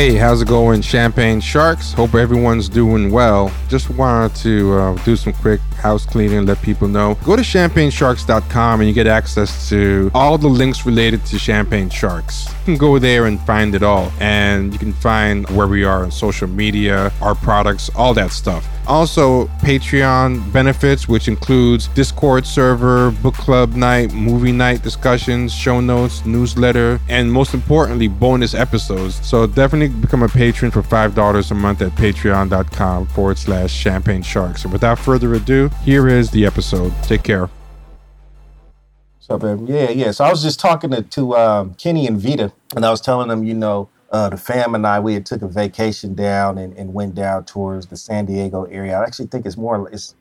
Hey, how's it going, Champagne Sharks? Hope everyone's doing well. Just wanted to uh, do some quick house cleaning, let people know. Go to champagnesharks.com and you get access to all the links related to Champagne Sharks. You can go there and find it all, and you can find where we are on social media, our products, all that stuff. Also, Patreon benefits, which includes Discord server, book club night, movie night discussions, show notes, newsletter, and most importantly, bonus episodes. So definitely become a patron for $5 a month at patreon.com forward slash champagne sharks. And without further ado, here is the episode. Take care. So, yeah, yeah. So I was just talking to, to um, Kenny and Vita, and I was telling them, you know, uh, the fam and I, we had took a vacation down and, and went down towards the San Diego area. I actually think it's more, it's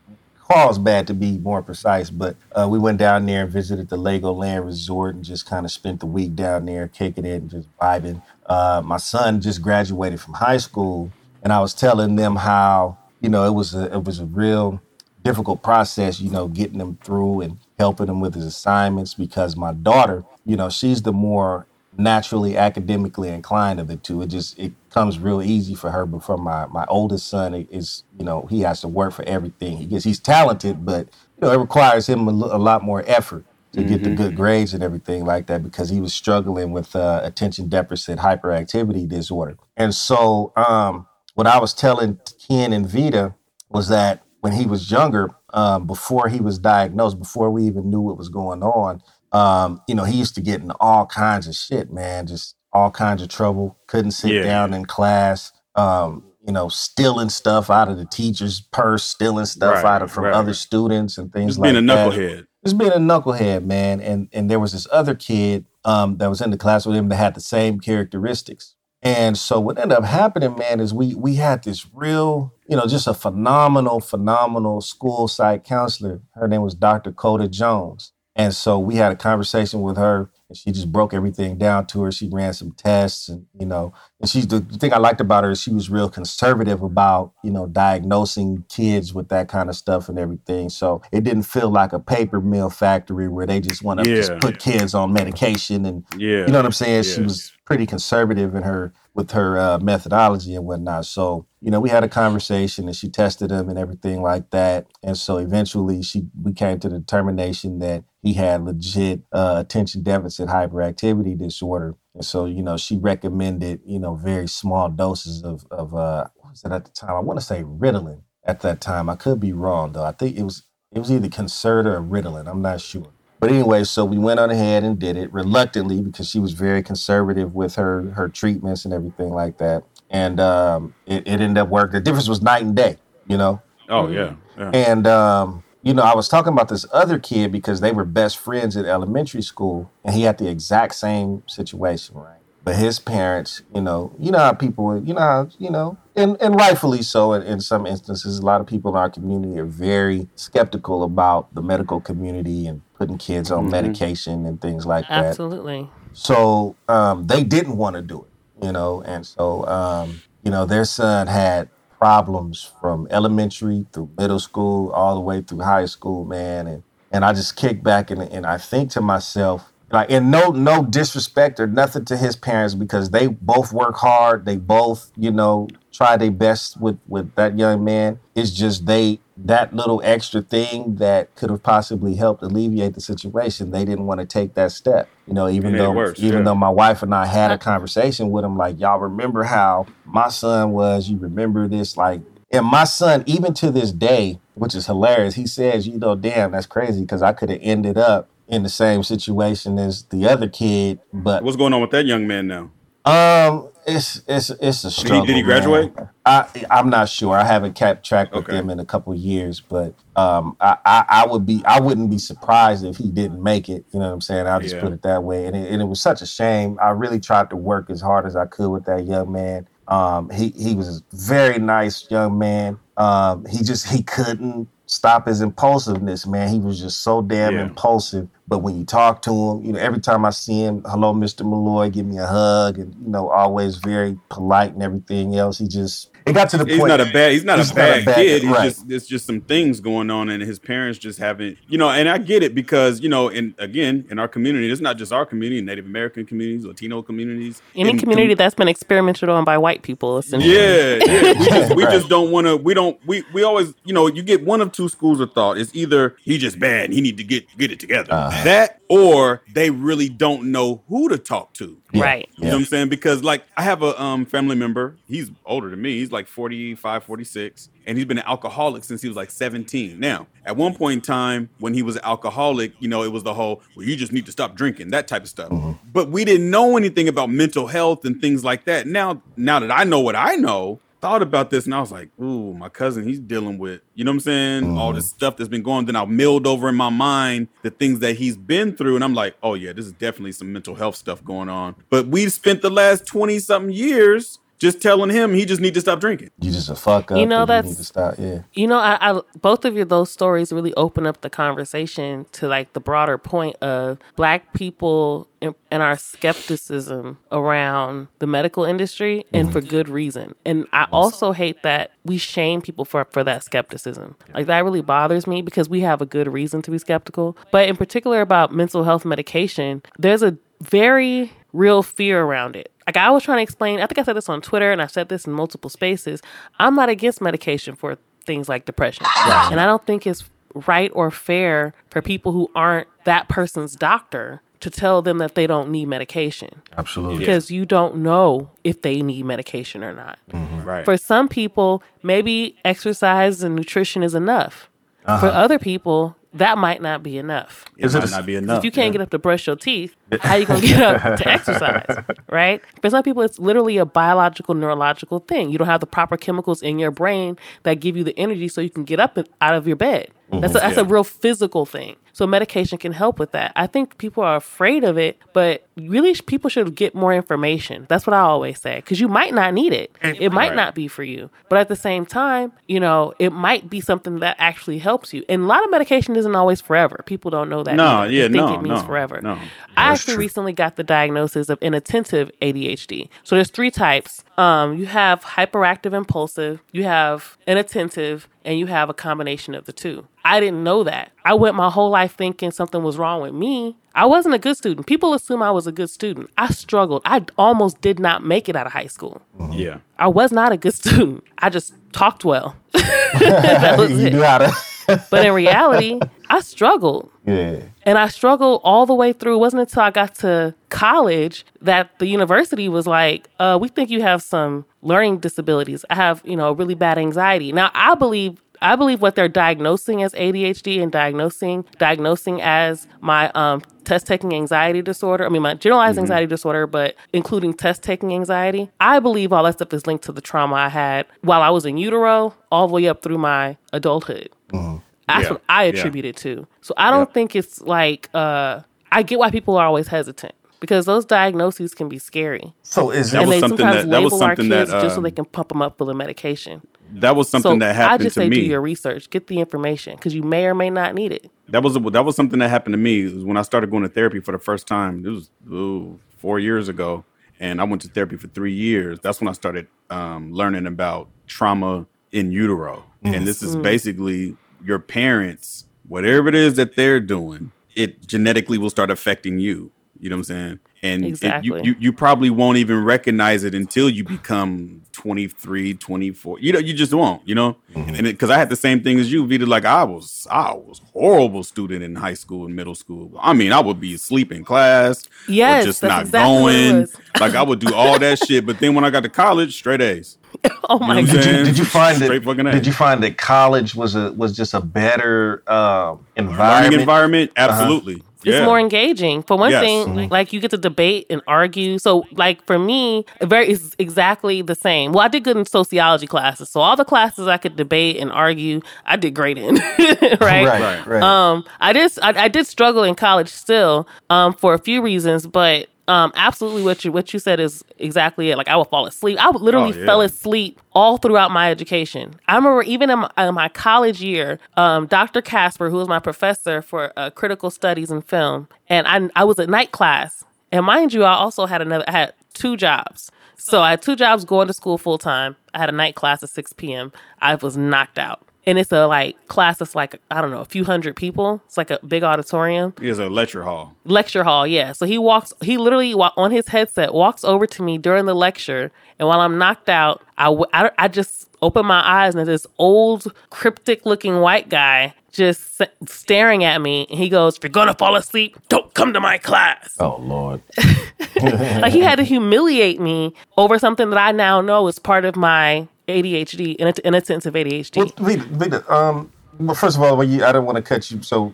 Carlsbad to be more precise, but uh, we went down there and visited the Legoland Resort and just kind of spent the week down there, kicking it and just vibing. Uh, my son just graduated from high school, and I was telling them how you know it was a it was a real difficult process, you know, getting him through and helping him with his assignments because my daughter, you know, she's the more naturally academically inclined of the two. It just it comes real easy for her. But for my my oldest son, it is you know he has to work for everything. He gets he's talented, but you know it requires him a, a lot more effort to mm-hmm. get the good grades and everything like that because he was struggling with uh, attention deficit hyperactivity disorder. And so um, what I was telling Ken and Vita was that when he was younger, um, before he was diagnosed, before we even knew what was going on, um, you know, he used to get in all kinds of shit, man, just all kinds of trouble. Couldn't sit yeah. down in class. Um, you know, stealing stuff out of the teacher's purse, stealing stuff right, out of from right, other students and things just like that. being a knucklehead. Just being a knucklehead, man. And and there was this other kid um, that was in the class with him that had the same characteristics. And so what ended up happening, man, is we we had this real, you know, just a phenomenal, phenomenal school site counselor. Her name was Dr. Coda Jones. And so we had a conversation with her and she just broke everything down to her. She ran some tests and, you know, and she's the, thing I liked about her is she was real conservative about, you know, diagnosing kids with that kind of stuff and everything. So it didn't feel like a paper mill factory where they just want to yeah. just put kids on medication and, yeah. you know what I'm saying? Yeah. She was pretty conservative in her with her uh, methodology and whatnot. So, you know, we had a conversation and she tested him and everything like that. And so eventually she we came to the determination that he had legit uh, attention deficit hyperactivity disorder. And so, you know, she recommended, you know, very small doses of of uh what was it at the time? I want to say Ritalin at that time. I could be wrong though. I think it was it was either Concerta or Ritalin. I'm not sure. But anyway, so we went on ahead and did it reluctantly because she was very conservative with her her treatments and everything like that. And um, it, it ended up working. The difference was night and day, you know. Oh yeah. yeah. And um, you know, I was talking about this other kid because they were best friends in elementary school, and he had the exact same situation, right? But his parents, you know, you know how people, you know, how, you know, and, and rightfully so in, in some instances, a lot of people in our community are very skeptical about the medical community and putting kids on mm-hmm. medication and things like that. Absolutely. So um, they didn't want to do it, you know, and so, um, you know, their son had problems from elementary through middle school all the way through high school, man. And and I just kick back and, and I think to myself, like and no no disrespect or nothing to his parents because they both work hard. They both you know try their best with with that young man. It's just they that little extra thing that could have possibly helped alleviate the situation. They didn't want to take that step you know even though worse, even yeah. though my wife and i had a conversation with him like y'all remember how my son was? You remember this? Like and my son even to this day which is hilarious he says you know damn that's crazy because i could have ended up in the same situation as the other kid. But what's going on with that young man now? Um, it's it's it's a struggle. Did he, did he graduate? Man. I I'm not sure. I haven't kept track with okay. him in a couple years, but um, I, I, I would be I wouldn't be surprised if he didn't make it. You know what I'm saying? I'll just yeah. put it that way. And it, and it was such a shame. I really tried to work as hard as I could with that young man. Um, he he was a very nice young man. Um, he just he couldn't stop his impulsiveness, man. He was just so damn yeah. impulsive. But when you talk to him, you know, every time I see him, hello, Mr. Malloy, give me a hug, and you know, always very polite and everything else. He just it got to the He's point. not a bad. He's not He's a not a bad bad kid. guy, He's right. just it's just some things going on, and his parents just haven't. You know, and I get it because you know, and again, in our community, it's not just our community, Native American communities, Latino communities, Any community com- that's been experimented on by white people, essentially. Yeah, yeah. We just we Right. just don't want to. We don't. We we always. You know, you get one of two schools of thought. It's either he just bad. and He need to get get it together. Uh-huh. That or they really don't know who to talk to. Yeah. Right. You know what I'm saying? Because like I have a um family member, he's older than me. He's like 45, 46, and he's been an alcoholic since he was like 17. Now, at one point in time when he was an alcoholic, you know, it was the whole, well, you just need to stop drinking, that type of stuff. But we didn't know anything about mental health and things like that. Now, now that I know what I know, thought about this and I was like, ooh, my cousin, he's dealing with, you know what I'm saying? All this mm. stuff that's been going. Then I milled over in my mind the things that he's been through. And I'm like, oh yeah, this is definitely some mental health stuff going on. But we've spent the last 20 something years just telling him he just need to stop drinking. You just a fuck up. You know, and that's- need to stop. Yeah. You know, I, I both of your those stories really open up the conversation to like the broader point of black people and, and our skepticism around the medical industry, and mm-hmm. for good reason. And I also hate that we shame people for for that skepticism. Like that really bothers me because we have a good reason to be skeptical. But in particular about mental health medication, there's a very real fear around it. Like I was trying to explain, I think I said this on Twitter and I said this in multiple spaces. I'm not against medication for things like depression. And I don't think it's right or fair for people who aren't that person's doctor to tell them that they don't need medication Absolutely. because you don't know if they need medication or not. Mm-hmm. Right. For some people, maybe exercise and nutrition is enough. For uh-huh. other people, that might not be enough. it Is it might a- not be enough. If you can't get up to brush your teeth, how you gonna get up to exercise, right? For some people, it's literally a biological, neurological thing. You don't have the proper chemicals in your brain that give you the energy so you can get up and out of your bed. Mm-hmm. That's a, that's a real physical thing. So medication can help with that. I think people are afraid of it, but really, sh- people should get more information. That's what I always say because you might not need it. It might Right. not be for you, but at the same time, you know, it might be something that actually helps you. And a lot of medication isn't always forever. People don't know that. No, either. They yeah, think no, it means no, forever. no. I actually true. recently got the diagnosis of inattentive ADHD. So there's three types. Um, you have hyperactive impulsive, you have inattentive, and you have a combination of the two. I didn't know that. I went my whole life thinking something was wrong with me. I wasn't a good student. People assume I was a good student. I struggled. I almost did not make it out of high school. yeah. I was not a good student. I just talked well. that was you it. Knew how to. But in reality, I struggled. yeah. And I struggled all the way through. It wasn't until I got to college that the university was like, uh, we think you have some learning disabilities. I have, you know, really bad anxiety. Now I believe I believe what they're diagnosing as ADHD and diagnosing diagnosing as my um, test taking anxiety disorder. I mean my generalized anxiety disorder, but including test taking anxiety. I believe all that stuff is linked to the trauma I had while I was in utero, all the way up through my adulthood. That's Yeah, what I yeah. it to. So I don't Yep. think it's like uh I get why people are always hesitant because those diagnoses can be scary. So is That and they something sometimes that- that was label our something that, kids just so um, they can pump them up with a medication. That was something so that happened. I just say me. do your research, get the information because you may or may not need it. That was that was something that happened to me It was when I started going to therapy for the first time. It was ooh, four years ago, and I went to therapy for three years. That's when I started um, learning about trauma in utero, and this is basically your parents, whatever it is that they're doing, it genetically will start affecting you. You know what I'm saying? And, and Exactly. you, you you probably won't even recognize it until you become 23, 24. You know, you just won't, you know? And because I had the same thing as you, Vita, like I was I was horrible student in high school and middle school. I mean, I would be asleep in class Yes, just that's not exactly going. like I would do all that shit. But then when I got to college, straight A's. Oh You know my god. did you, did you find Straight that? fucking A. Did you find that college was a was just a better um, Learning environment? environment? Absolutely. It's Yeah. more engaging. For one Yes. thing, Mhm. like you get to debate and argue. So, like for me, very is exactly the same. Well, I did good in sociology classes, so all the classes I could debate and argue, I did great in. right? Right, Right. right. Um, I did I, I did struggle in college still, um, for a few reasons, but um, absolutely what you what you said is exactly it. Like I would fall asleep. I would literally Oh, yeah. fell asleep all throughout my education. I remember even in my, in my college year, um, Dr. Casper, who was my professor for uh, critical studies and film, and I I was at night class. And mind you, I also had another. I had two jobs. So I had two jobs going to school full time. I had a night class at 6 p.m. I was knocked out. And it's a like class that's like, I don't know, a few hundred people. It's like a big auditorium. He has a lecture hall. Lecture hall, yeah. So he walks, he literally on his headset walks over to me during the lecture. And while I'm knocked out, I, w- I, I just open my eyes and there's this old, cryptic looking white guy just staring at me. And he goes, If you're gonna fall asleep, don't come to my class. Oh Lord. like he had to humiliate me over something that I now know is part of my ADHD, in inattentive ADHD. Well, Vita, Vita, um, well, first of all, well, you, I don't want to cut you. So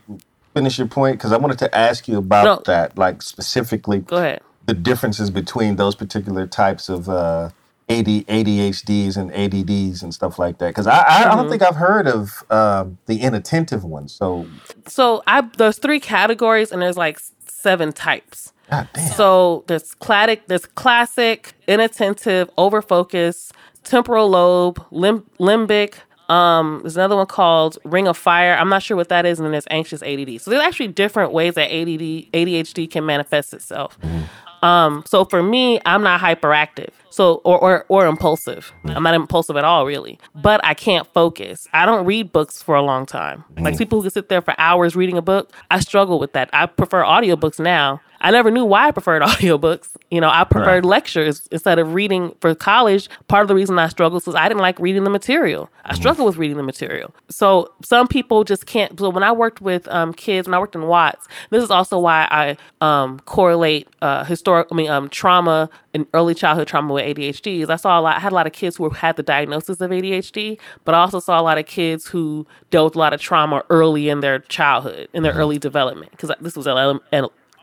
finish your point because I wanted to ask you about No. that, like specifically Go ahead. the differences between those particular types of uh, AD, ADHDs and ADDs and stuff like that. Because I, I, I don't think I've heard of um, the inattentive ones. So, So I there's three categories and there's like seven types. God damn. So there's classic, there's classic, inattentive, overfocus, temporal lobe, lim- limbic. Um, there's another one called Ring of Fire. I'm not sure what that is, and then there's anxious ADD. So there's actually different ways that ADD, ADHD can manifest itself. Um, so for me, I'm not hyperactive. So or, or or impulsive. I'm not impulsive at all, really. But I can't focus. I don't read books for a long time. Like people who can sit there for hours reading a book, I struggle with that. I prefer audiobooks now. I never knew why I preferred audiobooks. You know, I preferred lectures instead of reading for college. Part of the reason I struggled was I didn't like reading the material. I struggle with reading the material. So some people just can't. So when I worked with um, kids, when I worked in Watts, this is also why I um, correlate uh, historic, I mean, um, trauma and early childhood trauma with ADHD. Is I saw a lot. I had a lot of kids who had the diagnosis of ADHD, but I also saw a lot of kids who dealt with a lot of trauma early in their childhood, in their early development, because this was ele-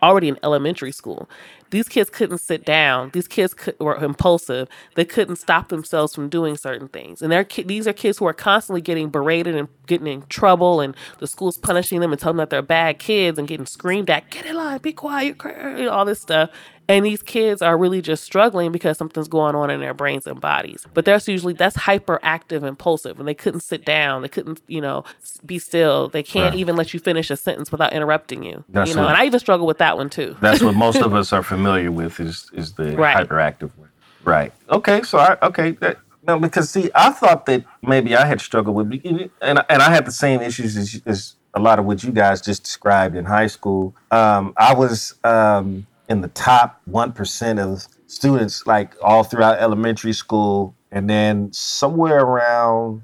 already in elementary school. These kids couldn't sit down. These kids could, were impulsive. They couldn't stop themselves from doing certain things. And they're, these are kids who are constantly getting berated and getting in trouble, and the school's punishing them and telling them that they're bad kids and getting screamed at, get in line, be quiet, you're crazy," all this stuff. And these kids are really just struggling because something's going on in their brains and bodies. But that's usually that's hyperactive, impulsive, and they couldn't sit down. They couldn't, you know, be still. They can't Right. even let you finish a sentence without interrupting you. That's you know, what- and I even struggle with that one too. That's what most of us are familiar with is is the Right. hyperactive one. Right. Okay. So I okay that no because see I thought that maybe I had struggled with and and I had the same issues as, as a lot of what you guys just described in high school. Um, I was um, in the top one percent of students like all throughout elementary school, and then somewhere around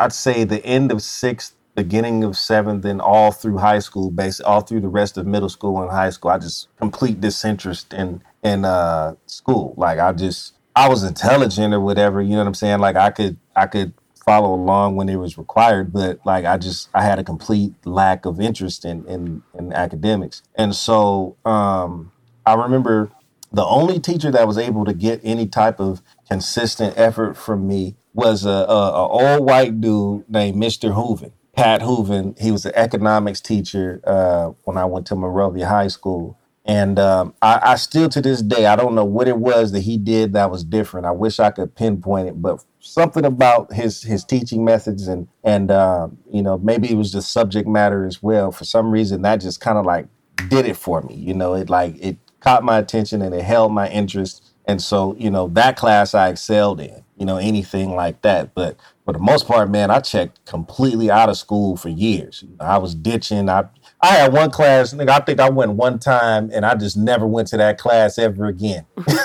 I'd say the end of sixth, beginning of seventh, and all through high school, basically all through the rest of middle school and high school. I just complete disinterest in in uh, school. Like I just I was intelligent or whatever. You know what I'm saying? Like I could I could follow along when it was required, but like I just I had a complete lack of interest in in, in academics, and so um, I remember the only teacher that was able to get any type of consistent effort from me was a, a, a old white dude named Mr. Hooven, Pat Hooven. He was an economics teacher uh, when I went to Monrovia High School. And um, I, I still to this day, I don't know what it was that he did that was different. I wish I could pinpoint it, but something about his his teaching methods and and um, you know maybe it was the subject matter as well. For some reason, that just kind of like did it for me. You know, it like it caught my attention and it held my interest. And so, you know, that class I excelled in, you know, anything like that. But for the most part, man, I checked completely out of school for years. I was ditching. I I had one class, nigga, I think I went one time and I just never went to that class ever again. yeah,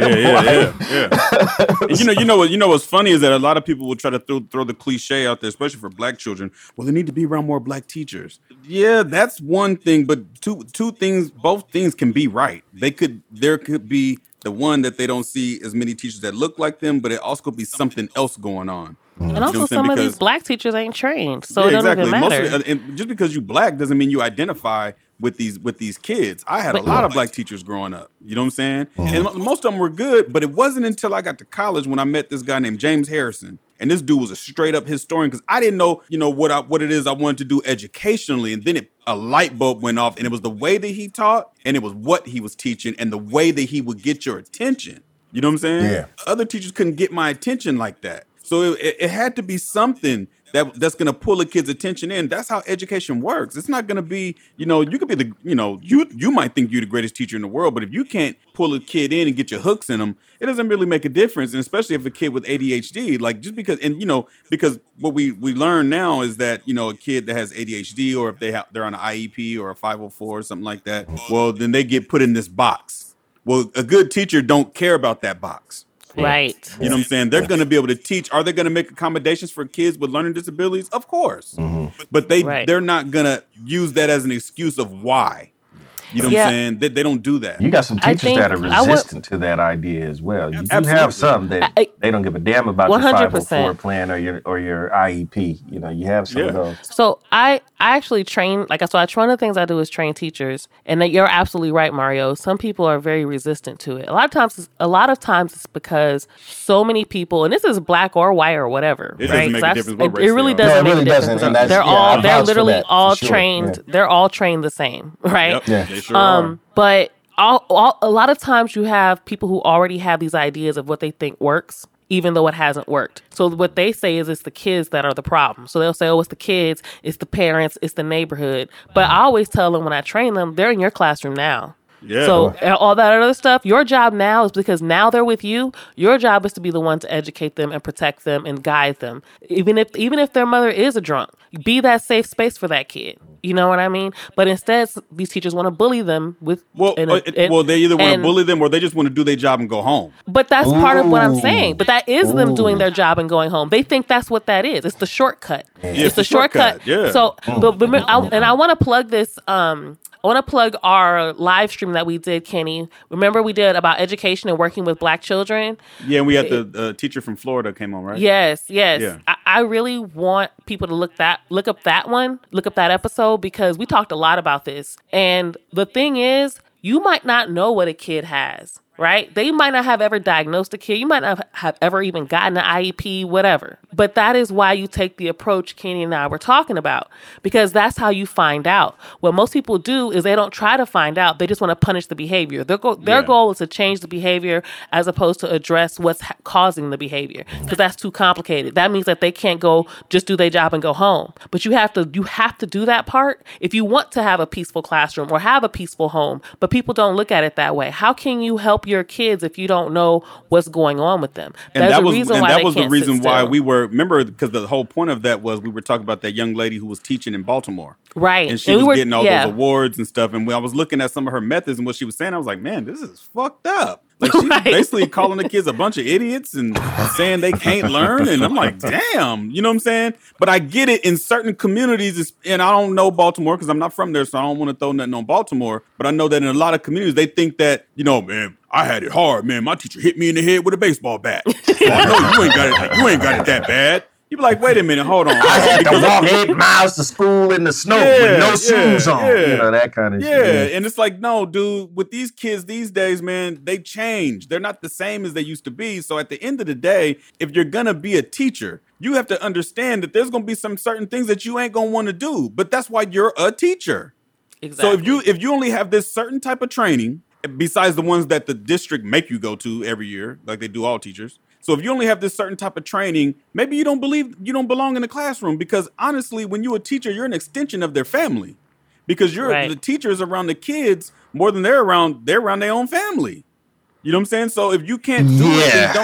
yeah, yeah, yeah. You know, you know what, you know what's funny is that a lot of people will try to throw throw the cliche out there, especially for black children. Well, they need to be around more black teachers. Yeah, that's one thing, but two two things, both things can be right. They could there could be the one that they don't see as many teachers that look like them, but it also could be something else going on. Mm. And You know also, what I'm some of these black teachers ain't trained, so it doesn't even Most matter. of- and just because you black doesn't mean you identify with these with these kids. I had a But- lot of black teachers growing up. You know what I'm saying? Mm. And most of them were good, but it wasn't until I got to college when I met this guy named James Harrison. And this dude was a straight up historian because I didn't know, you know, what I, what it is I wanted to do educationally. And then it, a light bulb went off, and it was the way that he taught, and it was what he was teaching, and the way that he would get your attention. You know what I'm saying? Yeah. Other teachers couldn't get my attention like that. So it, it, had to be something that that's going to pull a kid's attention in. That's how education works. It's not going to be, you know, you could be the, you know, you you might think you're the greatest teacher in the world, but if you can't pull a kid in and get your hooks in them, it doesn't really make a difference. And especially if a kid with ADHD, like just because, and you know, because what we we learn now is that you know a kid that has ADHD or if they have they're on an IEP or a 504 or something like that, well then they get put in this box. Well, a good teacher don't care about that box. Right. You know what I'm saying? They're going to be able to teach. Are they going to make accommodations for kids with learning disabilities? Of course. Mm-hmm. But they Right. they're not going to use that as an excuse of why. You know what Yeah. I'm saying? They, they don't do that. You got some teachers that are think I would- resistant to that idea as well. You do have some that I- they don't give a damn about 100%. your 504 plan or your or your IEP. You know, you have some of those. So I I actually train like so I one of the things I do is train teachers, and that you're absolutely right, Mario. Some people are very resistant to it. A lot of times, it's- a lot of times it's because so many people, and this is black or white or whatever, It doesn't make So that's- difference what it, race it really doesn't No, it make really a difference. doesn't, they're yeah, I all they're literally that, all sure, trained. yeah. They're all trained the same, right? Yep, Yeah. Sure. Um, but all, all, a lot of times you have people who already have these ideas of what they think works, even though it hasn't worked. So what they say is it's the kids that are the problem. So they'll say, "Oh, it's the kids, it's the parents, it's the neighborhood." But I always tell them when I train them, they're in your classroom now. Yeah. So all that other stuff, your job now is because now they're with you. Your job is to be the one to educate them and protect them and guide them. Even if even if their mother is a drunk, be that safe space for that kid. You know what I mean? But instead, these teachers want to bully them with well, in a- uh, in- well, they either want to bully them or they just want to do their job and go home. But that's part of what I'm saying. But that is them doing their job and going home. They think that's what that is. It's the shortcut. it's the the shortcut, shortcut. yeah. So, but, but I, and I want to plug this. Um, I want to plug our live stream that we did, Kenny. Remember we did about education and working with Black children. Yeah, and we had the uh, teacher from Florida came on, right? Yes, yes. Yeah. I, I really want people to look that look up that one, look up that episode because we talked a lot about this. And the thing is, you might not know what a kid has, right? They might not have ever diagnosed a kid. You might not have ever even gotten an IEP, whatever. But that is why you take the approach Kenny and I were talking about because that's how you find out. What most people do is they don't try to find out; they just want to punish the behavior. Their goal, their Yeah. goal is to change the behavior as opposed to address what's ha- causing the behavior because that's too complicated. That means that they can't go just do their job and go home. But you have to you have to do that part if you want to have a peaceful classroom or have a peaceful home. But people don't look at it that way. How can you help your kids if you don't know what's going on with them? and There's that was reason and why that was the reason why we were remember because the whole point of that was we were talking about that young lady who was teaching in Baltimore. right And she we was were- getting all yeah. those awards and stuff. And when I was looking at some of her methods and what she was saying, I was like, man, this is fucked up. Like she's Right. basically calling the kids a bunch of idiots and saying they can't learn. And I'm like, damn, you know what I'm saying? But I get it in certain communities, and I don't know Baltimore because I'm not from there, so I don't want to throw nothing on Baltimore. But I know that in a lot of communities, they think that, you know, man, I had it hard, man. My teacher hit me in the head with a baseball bat. So I know you ain't got it. You ain't got it that bad. You be like, wait a minute, hold on. I had to walk eight miles to school in the snow Yeah, with no yeah, shoes on. yeah. You know, that kind of Yeah, shit. and it's like, no, dude, with these kids these days, man, they change. They're not the same as they used to be. So at the end of the day, if you're gonna be a teacher, you have to understand that there's gonna be some certain things that you ain't gonna want to do. But that's why you're a teacher. exactly. So if you if you only have this certain type of training, besides the ones that the district make you go to every year, like they do all teachers. So if you only have this certain type of training, maybe you don't believe you don't belong in the classroom because honestly, when you're a teacher, you're an extension of their family. Because you're Right. the teachers around the kids more than they're around they're around their own family. You know what I'm saying? So if you can't do it, Yeah. then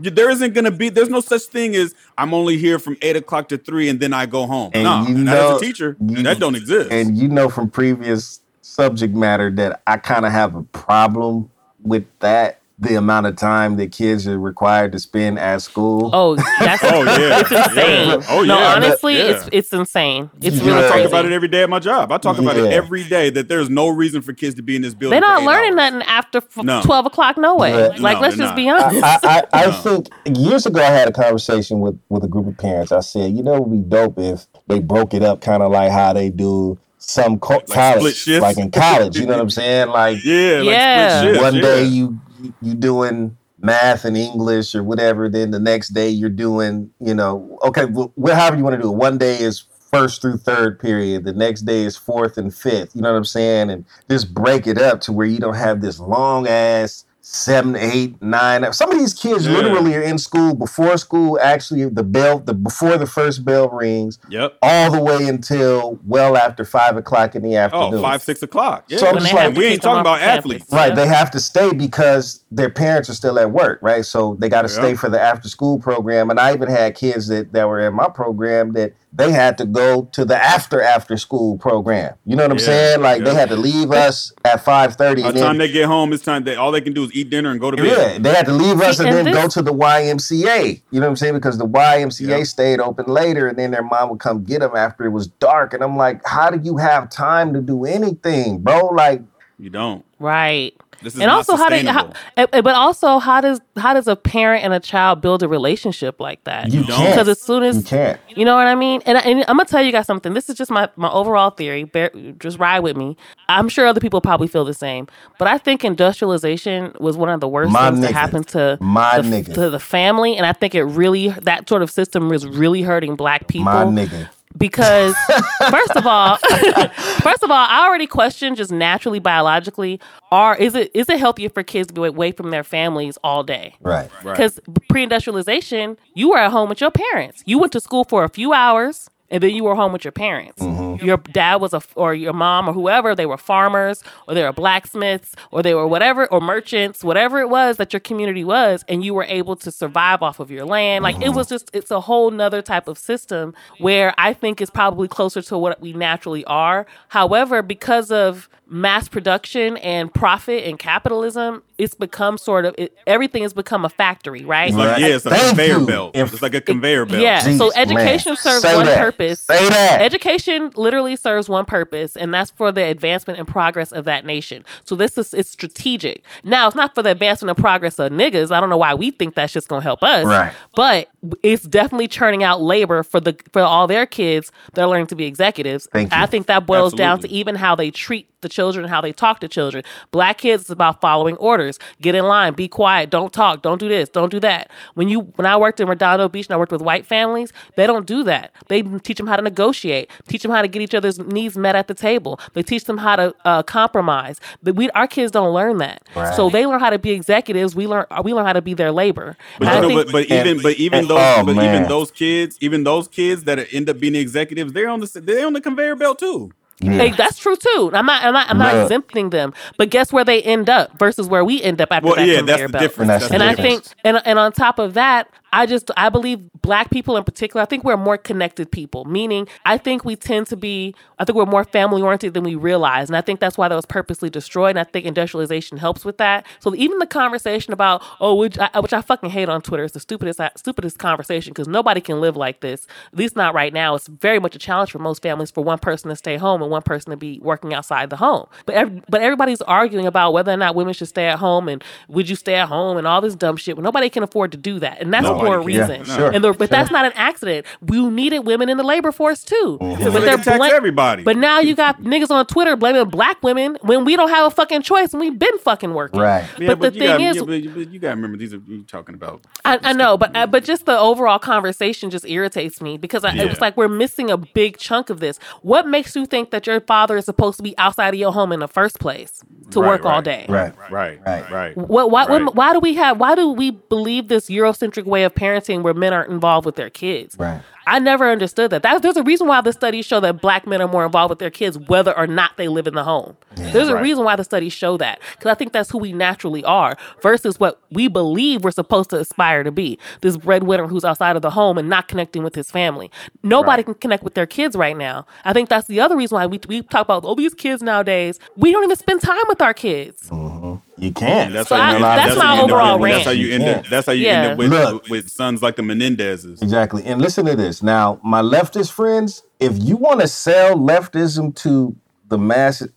don't there isn't gonna be there's no such thing as I'm only here from eight o'clock to three and then I go home. And no, you not know- as a teacher. you- that don't exist. And you know from previous subject matter that I kind of have a problem with that. The amount of time that kids are required to spend at school. Oh, that's Oh, yeah. it's insane. Oh, yeah. Oh, no, yeah. honestly, Yeah. it's it's insane. It's Yeah. really I talk about it every day at my job. I talk about it every day that there's no reason for kids to be in this building. They're not learning hours. nothing after f- No. twelve o'clock. No way. Yeah. Like, No, let's they're just be not. honest. I, I, I No. think years ago I had a conversation with, with a group of parents. I said, you know, it would be dope if they broke it up kind of like how they do some co- split college, like in college. You know what I'm saying? Like Yeah, like Yeah. split one day you you doing math and English or whatever. Then the next day you're doing, you know, okay, well, however you want to do it. One day is first through third period. The next day is fourth and fifth. You know what I'm saying? And just break it up to where you don't have this long ass seven, eight, nine. Some of these kids Yeah. literally are in school before school actually the bell the before the first bell rings, Yep. all the way until well after five o'clock in the afternoon. Oh, five, six o'clock. Yeah. So I'm just like, we ain't talking off about campus. athletes. Right, Yeah. they have to stay because their parents are still at work, right? So they got to Yeah. stay for the after school program. And I even had kids that, that were in my program that they had to go to the after after school program. You know what I'm Yeah, saying? Like they had to leave us at five thirty. By the time they get home, it's time they all they can do is eat dinner and go to yeah, bed. they had to leave us and, and then go to the YMCA. You know what I'm saying? Because the YMCA Yeah. stayed open later, and then their mom would come get them after it was dark. And I'm like, how do you have time to do anything, bro? Like, You don't. Right. This is and not also how do how, sustainable. but also how does how does a parent and a child build a relationship like that? you don't. can't. Because as soon as you can't. You know what I mean? And, I- and I'm gonna tell you guys something. This is just my, my overall theory. Bear, just ride with me. I'm sure other people probably feel the same. But I think industrialization was one of the worst My things to nigga. happen to My the, nigga. to the family. And I think it really that sort of system was really hurting black people My nigga. Because first of all first of all i already question just naturally biologically are is it is it healthier for kids to be away from their families all day Right. Right. because pre-industrialization you were at home with your parents you went to school for a few hours and then you were home with your parents. Mm-hmm. Your dad was a, or your mom or whoever, they were farmers or they were blacksmiths or they were whatever, or merchants, whatever it was that your community was, and you were able to survive off of your land. Like it mm-hmm. was just, it's a whole nother type of system where I think is probably closer to what we naturally are. However, because of mass production and profit and capitalism, it's become sort of, it, everything has become a factory, right? It's like, Right. yeah, it's a conveyor you. belt. If- it's like a conveyor belt. Yeah. Jeez, so man. education serves Say one that. purpose. Say that. Education literally serves one purpose, and that's for the advancement and progress of that nation. So this is it's strategic. Now it's not for the advancement and progress of niggas. I don't know why we think that's just gonna help us. Right. But it's definitely churning out labor for the for all their kids that are learning to be executives. Thank you. I think that boils down to even how they treat the children and how they talk to children. Black kids is about following orders. Get in line, be quiet, don't talk, don't do this, don't do that. When you when I worked in Redondo Beach and I worked with white families, they don't do that. They teach them how to negotiate, teach them how to get each other's needs met at the table. They teach them how to uh, compromise. But we our kids don't learn that. Right. So they learn how to be executives. We learn we learn how to be their labor. But, you know, think- but, but even and- but even and- those oh, but man. even those kids even those kids that end up being executives they're on the they're on the conveyor belt too. Hey, that's true too. I'm not. I'm not. I'm not Look. exempting them. But guess where they end up versus where we end up after Well, that yeah, that's the belt. difference. That's That's the and the I difference. think, and and on top of that, I just I believe black people in particular. I think we're more connected people. Meaning, I think we tend to be. I think we're more family oriented than we realize, and I think that's why that was purposely destroyed. And I think industrialization helps with that. So even the conversation about oh, which I, which I fucking hate on Twitter is the stupidest uh, stupidest conversation because nobody can live like this. At least not right now. It's very much a challenge for most families for one person to stay home and one person to be working outside the home. But ev- but everybody's arguing about whether or not women should stay at home and would you stay at home and all this dumb shit. But nobody can afford to do that, and that's Nobody for a reason. Yeah, sure, and the, but sure. that's not an accident. We needed women in the labor force too. So But they they're can bla- everybody. But now you got niggas on Twitter blaming black women when we don't have a fucking choice and we've been fucking working. Right. Yeah, but, the thing gotta, is, yeah, but, you- but you gotta remember these are you talking about. I, I know, but uh, but just the overall conversation just irritates me because I, Yeah. it's like we're missing a big chunk of this. What makes you think that your father is supposed to be outside of your home in the first place to Right, work all day? Right. Right, Right. right. What, why, Right. why do we have? Why do we believe this Eurocentric way of parenting where men aren't involved with their kids? Right. I never understood that. that. There's a reason why the studies show that black men are more involved with their kids, whether or not they live in the home. There's a reason why the studies show that, because I think that's who we naturally are, versus what we believe we're supposed to aspire to be. This breadwinner who's outside of the home and not connecting with his family. Nobody Right. can connect with their kids right now. I think that's the other reason why we we talk about all these kids nowadays. We don't even spend time with our kids. Mm-hmm. You can't. That's So how you I- end up- that's my you end up- overall That's rant. how you end up. That's how you Yeah. end up with Look. with sons like the Menendezes. Exactly. And listen to this. Now, my leftist friends, if you want to sell leftism to the masses,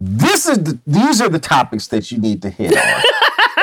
this is the, these are the topics that you need to hit on.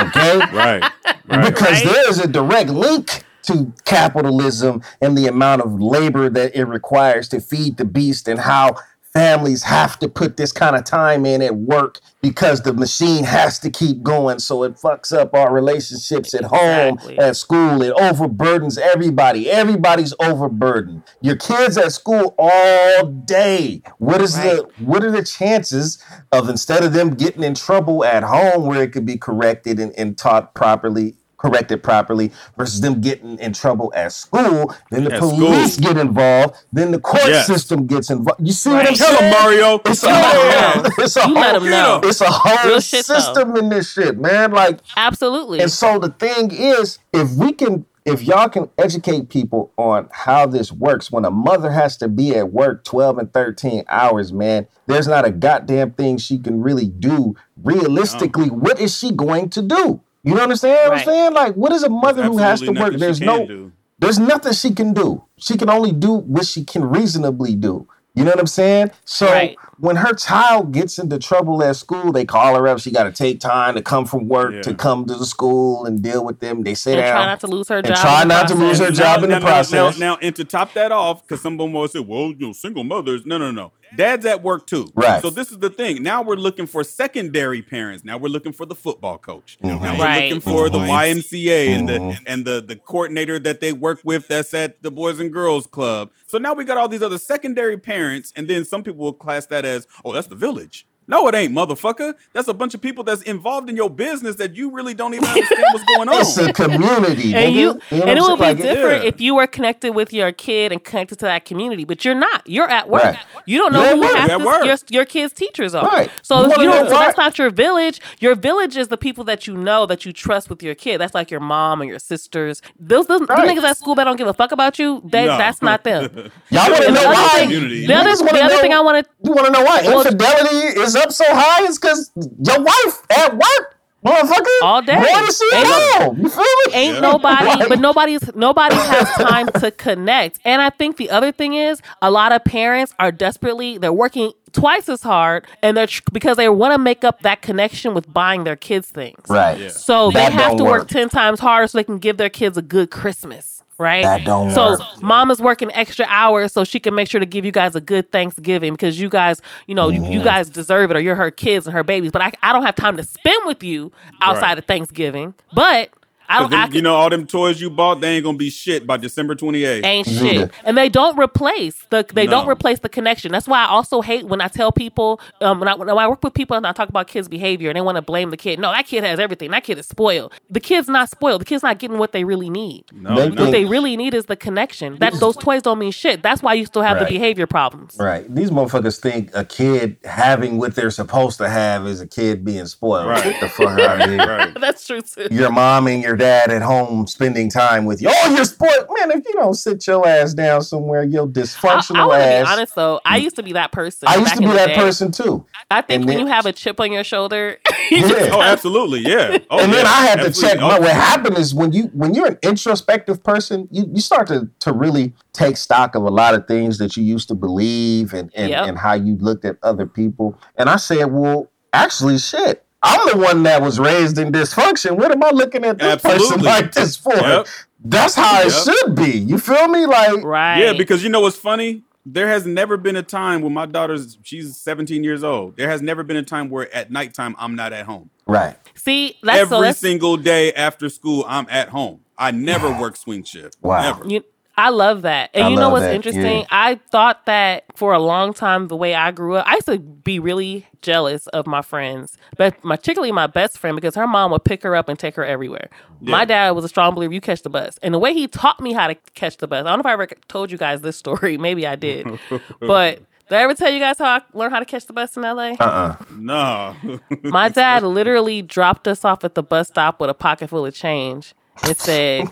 okay? Right, right. Because Right. there is a direct link to capitalism and the amount of labor that it requires to feed the beast and how families have to put this kind of time in at work because the machine has to keep going. So it fucks up our relationships at home, Exactly. at school. It overburdens everybody. Everybody's overburdened. Your kids at school all day. What is the what are the chances of instead of them getting in trouble at home where it could be corrected and, and taught properly? Corrected properly versus them getting in trouble at school, then the At police school. get involved, then the court Yes. system gets involved. You see what I'm Right. Tell saying? him, Mario. It's a Tell whole, him. it's a You let know. it's a whole Real shit, though. system in this shit, man. Like, Absolutely. and so the thing is, if we can, if y'all can educate people on how this works, when a mother has to be at work 12 and 13 hours, man, there's not a goddamn thing she can really do. Uh-uh. Realistically, what is she going to do? You understand what I'm Right. saying? Like, what is a mother who has to work? There's no, do. there's nothing she can do. She can only do what she can reasonably do. You know what I'm saying? So Right. when her child gets into trouble at school, they call her up. She got to take time to come from work Yeah. to come to the school and deal with them. They sit and down. try not to lose her and job. try in the not to lose her job in the process. Now, now, and to top that off, because some of them will say, well, you know, single mothers. No, no, no. Dad's at work too. Right. So this is the thing. Now we're looking for secondary parents. Now we're looking for the football coach. Now we're Right. looking for the. YMCA and the and the the coordinator that they work with that's at the Boys and Girls Club. So now we got all these other secondary parents, and then some people will class that as, oh, that's the village. No, it ain't, motherfucker. That's a bunch of people that's involved in your business that you really don't even understand what's going on. It's a community, and nigga. you, know and it would saying? be Like, different yeah. if you were connected with your kid and connected to that community, but you're not. You're at work. Right. You don't know You're who half this- your, your kids' teachers are. Right. So You if you know don't. So that's not your village. Your village is the people that you know that you trust with your kid. That's like your mom and your sisters. Those, those them Right. niggas at school that don't give a fuck about you. They, No. That's not them. Y'all want to know the other why? thing- Community. The other, Niggas wanna the other know- thing I want to You want to know why Well- infidelity is up so high? Is because your wife at work, motherfucker, All day. Want to see Ain't no- it all? You feel me? ain't Yeah. nobody but nobody's nobody has time to connect and i think the other thing is a lot of parents are desperately they're working twice as hard and they're tr- because they want to make up that connection with buying their kids things Right. Yeah. so they have to work work. 10 times harder so they can give their kids a good christmas right That don't so work. mom is working extra hours so she can make sure to give you guys a good thanksgiving because you guys you know you, Mm-hmm. you guys deserve it or you're her kids and her babies but i, I don't have time to spend with you outside Right. of thanksgiving but I 'Cause don't. I them- can, you know, all them toys you bought, they ain't gonna be shit by December 28th. ain't shit and they don't replace the they don't replace the connection that's why i also hate when i tell people um when i, when I work with people and i talk about kids behavior and they want to blame the kid no that kid has everything that kid is spoiled the kid's not spoiled the kid's not getting what they really need No, They no. what they really need is the connection that those toys don't mean shit that's why you still have Right. the behavior problems Right. These motherfuckers think a kid having what they're supposed to have is a kid being spoiled. Right. Get the fuck out of here. right. that's true too Your mom and your dad at home spending time with you. Oh, you're spoiled. Man, if you don't sit your ass down somewhere, your I, dysfunctional I want to be honest though. I used to be that person. I used to be that day. person too. I think And when then- you have a chip on your shoulder, you just Yeah. Oh, absolutely, yeah. Oh, and then. I had to check. Oh, But what happened is when you when you're an introspective person, you, you start to to really take stock of a lot of things that you used to believe and and, Yep. and how you looked at other people. And I said, well, actually, shit. I'm the one that was raised in dysfunction. What am I looking at this person like this for? Yep. That's how it should be. You feel me? Like, right. Yeah, because you know what's funny? There has never been a time when my daughter's she's 17 years old. There has never been a time where at nighttime I'm not at home. right. see that's so Every that's, single day after school, I'm at home. I never work swing shift. Wow. Never. You, I love that. And I you know what's that, interesting? yeah. I thought that for a long time, the way I grew up, I used to be really jealous of my friends, but particularly my best friend because her mom would pick her up and take her everywhere. My dad was a strong believer you catch the bus. And the way he taught me how to catch the bus, I don't know if I ever told you guys this story. Maybe I did. but did I ever tell you guys how I learned how to catch the bus in LA? Uh-uh. No. My dad literally dropped us off at the bus stop with a pocket full of change and said,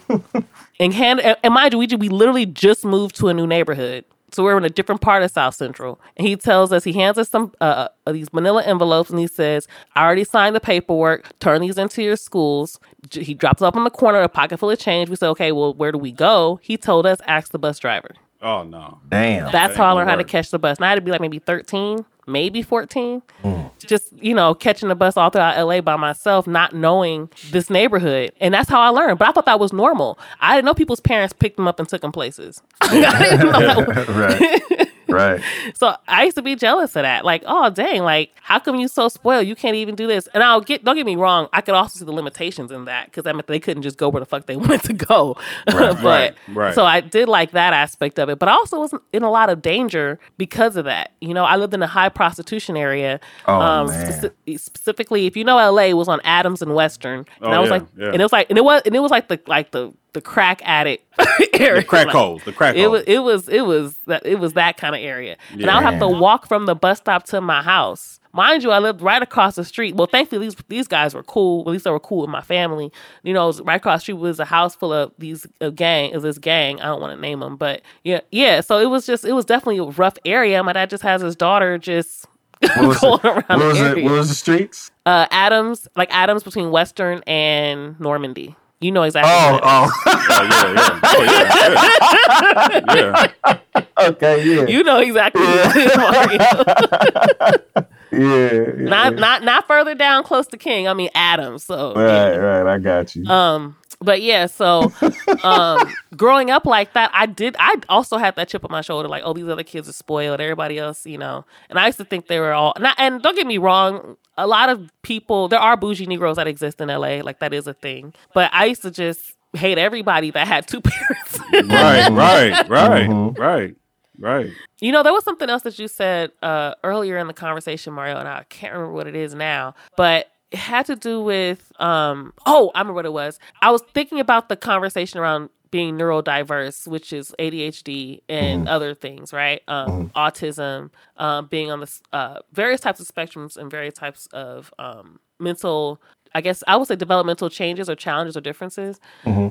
and hand, and and mind you, we, we literally just moved to a new neighborhood. So we're in a different part of South Central. And he tells us, he hands us some, uh, uh, these manila envelopes and he says, I already signed the paperwork, turn these into your schools. J- He drops off in the corner, a pocket full of change. We say, okay, well, where do we go? He told us, ask the bus driver. oh no. Damn. That's ain't how I learned how to catch the bus. And I had to be like maybe 13, maybe 14. Mm. Just, you know, catching the bus all throughout LA by myself, not knowing this neighborhood. And that's how I learned. But I thought that was normal. I didn't know people's parents picked them up and took them places. I didn't know that was- right. Right. So I used to be jealous of that. Like, oh dang, like how come you so spoiled? You can't even do this. And I'll get don't get me wrong, I could also see the limitations in that because I meant they couldn't just go where the fuck they wanted to go. but right, right. so I did like that aspect of it. But I also was in a lot of danger because of that. You know, I lived in a high prostitution area. Oh, um, man. speci- specifically, if you know LA it was on Adams and Western. And Oh, I was yeah, like yeah. and it was like and it was and it was like the like the the crack addict area. The crack Like, holes. The crack it holes. was it was it was that it was that kind of area, and I would have to walk from the bus stop to my house. Mind you, I lived right across the street. Well, thankfully these these guys were cool. At least they were cool with my family. You know, it was right across the street was a house full of these a gang. Is this gang? I don't want to name them, but yeah, yeah. So it was just it was definitely a rough area. My dad just has his daughter just What going it? around What was the it? What was the streets? uh, Adams, like Adams between Western and Normandie. You know exactly. Oh, what oh, Oh, yeah, yeah. Oh, yeah. yeah. okay, yeah, You know exactly. what it is, Mario. yeah, yeah. not not not further down close to King. I mean Adams. So right, right. I got you. um but yeah, so um growing up like that, I did I also had that chip on my shoulder, like, oh, these other kids are spoiled, everybody else, you know. And I used to think they were all not and don't get me wrong, a lot of people there are bougie Negroes that exist in LA, like that is a thing. But I used to just hate everybody that had two parents. Right, right, right, Mhm. right, right. You know, there was something else that you said uh, earlier in the conversation, Mario, and I can't remember what it is now, but it had to do with, um, oh, I remember what it was. I was thinking about the conversation around being neurodiverse, which is ADHD and other things, right? Um, Autism, um, being on the uh, various types of spectrums and various types of um, mental, I guess I would say developmental changes or challenges or differences.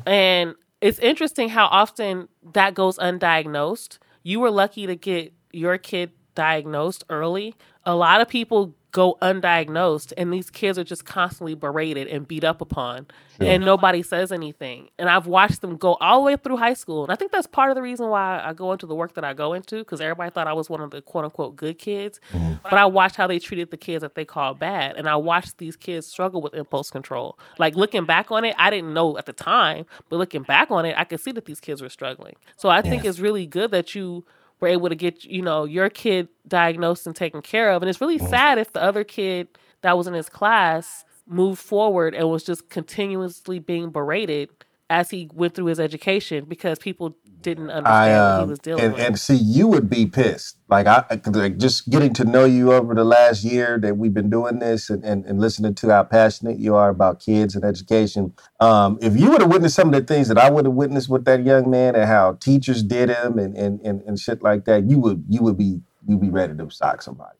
And it's interesting how often that goes undiagnosed. You were lucky to get your kid diagnosed early. A lot of people go undiagnosed, and these kids are just constantly berated and beat up upon, and nobody says anything. And I've watched them go all the way through high school. And I think that's part of the reason why I go into the work that I go into, because everybody thought I was one of the quote unquote good kids. Mm-hmm. But I watched how they treated the kids that they called bad. And I watched these kids struggle with impulse control. Like looking back on it, I didn't know at the time, but looking back on it, I could see that these kids were struggling. So I think it's really good that you were able to get, you know, your kid diagnosed and taken care of. And it's really mm. sad if the other kid that was in his class moved forward and was just continuously being berated as he went through his education because people didn't understand I what he um, was dealing and, with. and see, you would be pissed. Like I, like just getting to know you over the last year that we've been doing this and, and, and listening to how passionate you are about kids and education. Um, if you would have witnessed some of the things that I would have witnessed with that young man and how teachers did him and, and, and, and shit like that, you would you would be you'd be ready to sock somebody.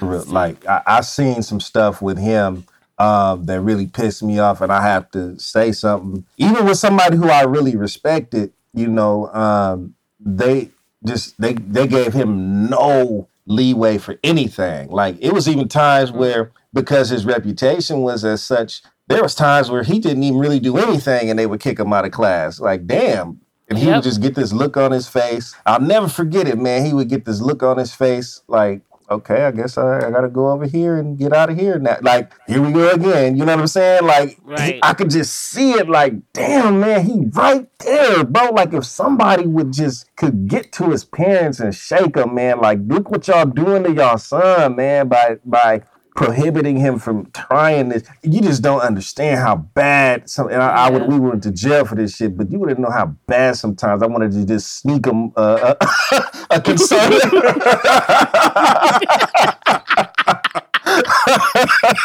Like I, I seen some stuff with him um, that really pissed me off, and I have to say something. Even with somebody who I really respected, you know, um, they just they they gave him no leeway for anything. Like it was even times where because his reputation was as such, there was times where he didn't even really do anything, and they would kick him out of class. Like damn. And he Yep. would just get this look on his face. I'll never forget it, man. He would get this look on his face, like, okay, I guess I, I gotta go over here and get out of here now. Like, here we go again. You know what I'm saying? Like, Right. I could just see it. Like, damn, man, he right there, bro. Like, if somebody would just could get to his parents and shake him, man. Like, look what y'all doing to y'all son, man, by by prohibiting him from trying this. You just don't understand how bad some. And I, I would we went to jail for this shit, but you wouldn't know how bad sometimes I wanted to just sneak him uh, a, a Concerta.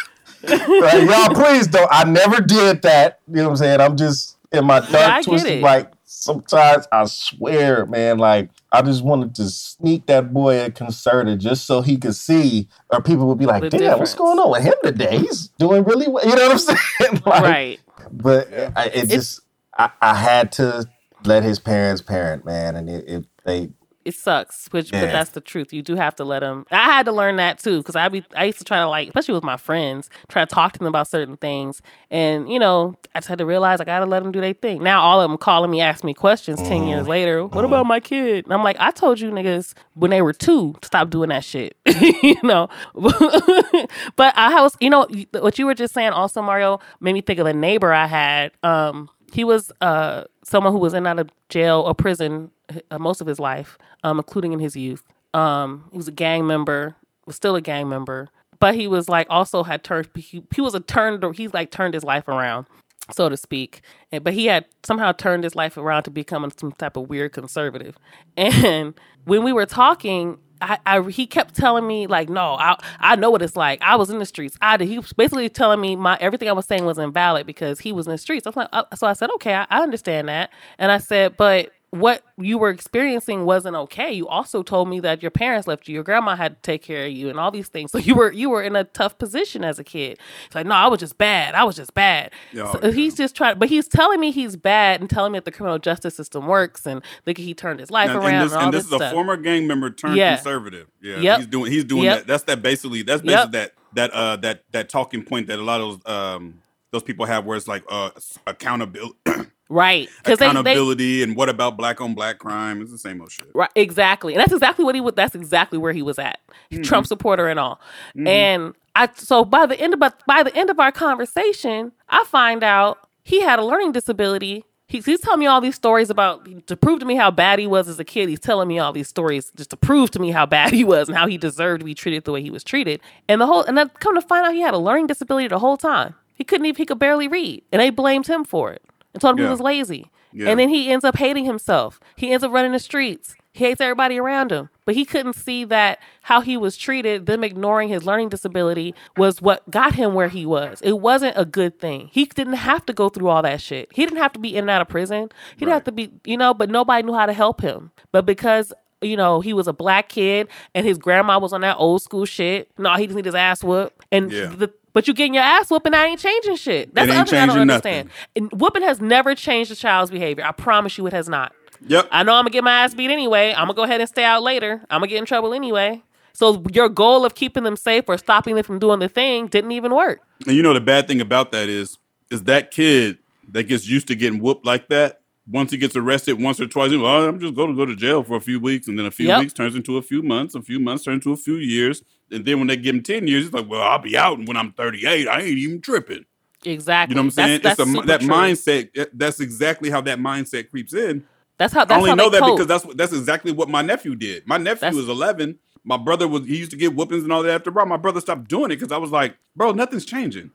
Like, y'all, please don't. I never did that. You know what I'm saying? I'm just in my dark get twisted. Like sometimes I swear, man. Like I just wanted to sneak that boy a Concerta just so he could see, or people would be like, The "Damn, what's going on with him today? He's doing really well." You know what I'm saying? Like, right. But I, it just, I, I had to let his parents parent, man, and it, it they it sucks, which but that's the truth. You do have to let them. I had to learn that too because I be I used to try to like, especially with my friends, try to talk to them about certain things, and you know, I just had to realize I got to let them do their thing. Now all of them calling me, asking me questions ten years later. What about my kid? And I'm like, I told you niggas when they were two to stop doing that shit. you know, but I was, you know, what you were just saying also, Mario, made me think of a neighbor I had. Um, he was uh someone who was in out of jail or prison most of his life, um, including in his youth. Um, he was a gang member, was still a gang member, but he was like also had turned. He, he was a turned. He's like turned his life around, so to speak. And, but he had somehow turned his life around to becoming some type of weird conservative. And when we were talking, I, I, he kept telling me like no I I know what it's like I was in the streets I did he was basically telling me my everything I was saying was invalid because he was in the streets I was like uh, so I said okay I, I understand that and I said but what you were experiencing wasn't okay. You also told me that your parents left you, your grandma had to take care of you, and all these things. So you were you were in a tough position as a kid. It's like, no, I was just bad. I was just bad. Oh, so yeah. he's just trying, but he's telling me he's bad and telling me that the criminal justice system works and look, he turned his life around and this, and this, this is a former gang member turned Yeah. conservative. Yeah, Yep. he's doing he's doing Yep. that. That's that basically that's basically Yep. that that uh that that talking point that a lot of those um those people have where it's like uh accountability right? Because they, they accountability and what about black on black crime? It's the same old shit. Right, exactly, and that's exactly what he was. That's exactly where he was at, Mm-hmm. Trump supporter and all. And I, so by the end of but by the end of our conversation, I find out he had a learning disability. He's, he's telling me all these stories about to prove to me how bad he was as a kid. He's telling me all these stories just to prove to me how bad he was and how he deserved to be treated the way he was treated. And the whole and then come to find out he had a learning disability the whole time. He couldn't even he could barely read, and they blamed him for it and told him Yeah. he was lazy. Yeah. And then he ends up hating himself. He ends up running the streets. He hates everybody around him. But he couldn't see that how he was treated, them ignoring his learning disability, was what got him where he was. It wasn't a good thing. He didn't have to go through all that shit. He didn't have to be in and out of prison. He didn't have to be, you know, but nobody knew how to help him. But because you know, he was a black kid and his grandma was on that old school shit. No, he just need his ass whooped. And Yeah. the but you getting your ass whooping, I ain't changing shit. That's the other thing I don't understand. And whooping has never changed a child's behavior. I promise you it has not. Yep. I know I'm gonna get my ass beat anyway. I'm gonna go ahead and stay out later. I'm gonna get in trouble anyway. So your goal of keeping them safe or stopping them from doing the thing didn't even work. And you know the bad thing about that is, is that kid that gets used to getting whooped like that. Once he gets arrested once or twice, well, oh, I'm just going to go to jail for a few weeks, and then a few Yep. weeks turns into a few months, a few months turns into a few years, and then when they give him ten years, it's like, well, I'll be out And when I'm 38. I ain't even tripping. Exactly. You know what I'm saying? That's, it's that's a, that true. mindset. Eh, that's exactly how that mindset creeps in. That's how. I only how know that cope. because that's that's exactly what my nephew did. My nephew That's- was 11. My brother was he used to get whoopings and all that after bro. My brother stopped doing it because I was like, bro, nothing's changing.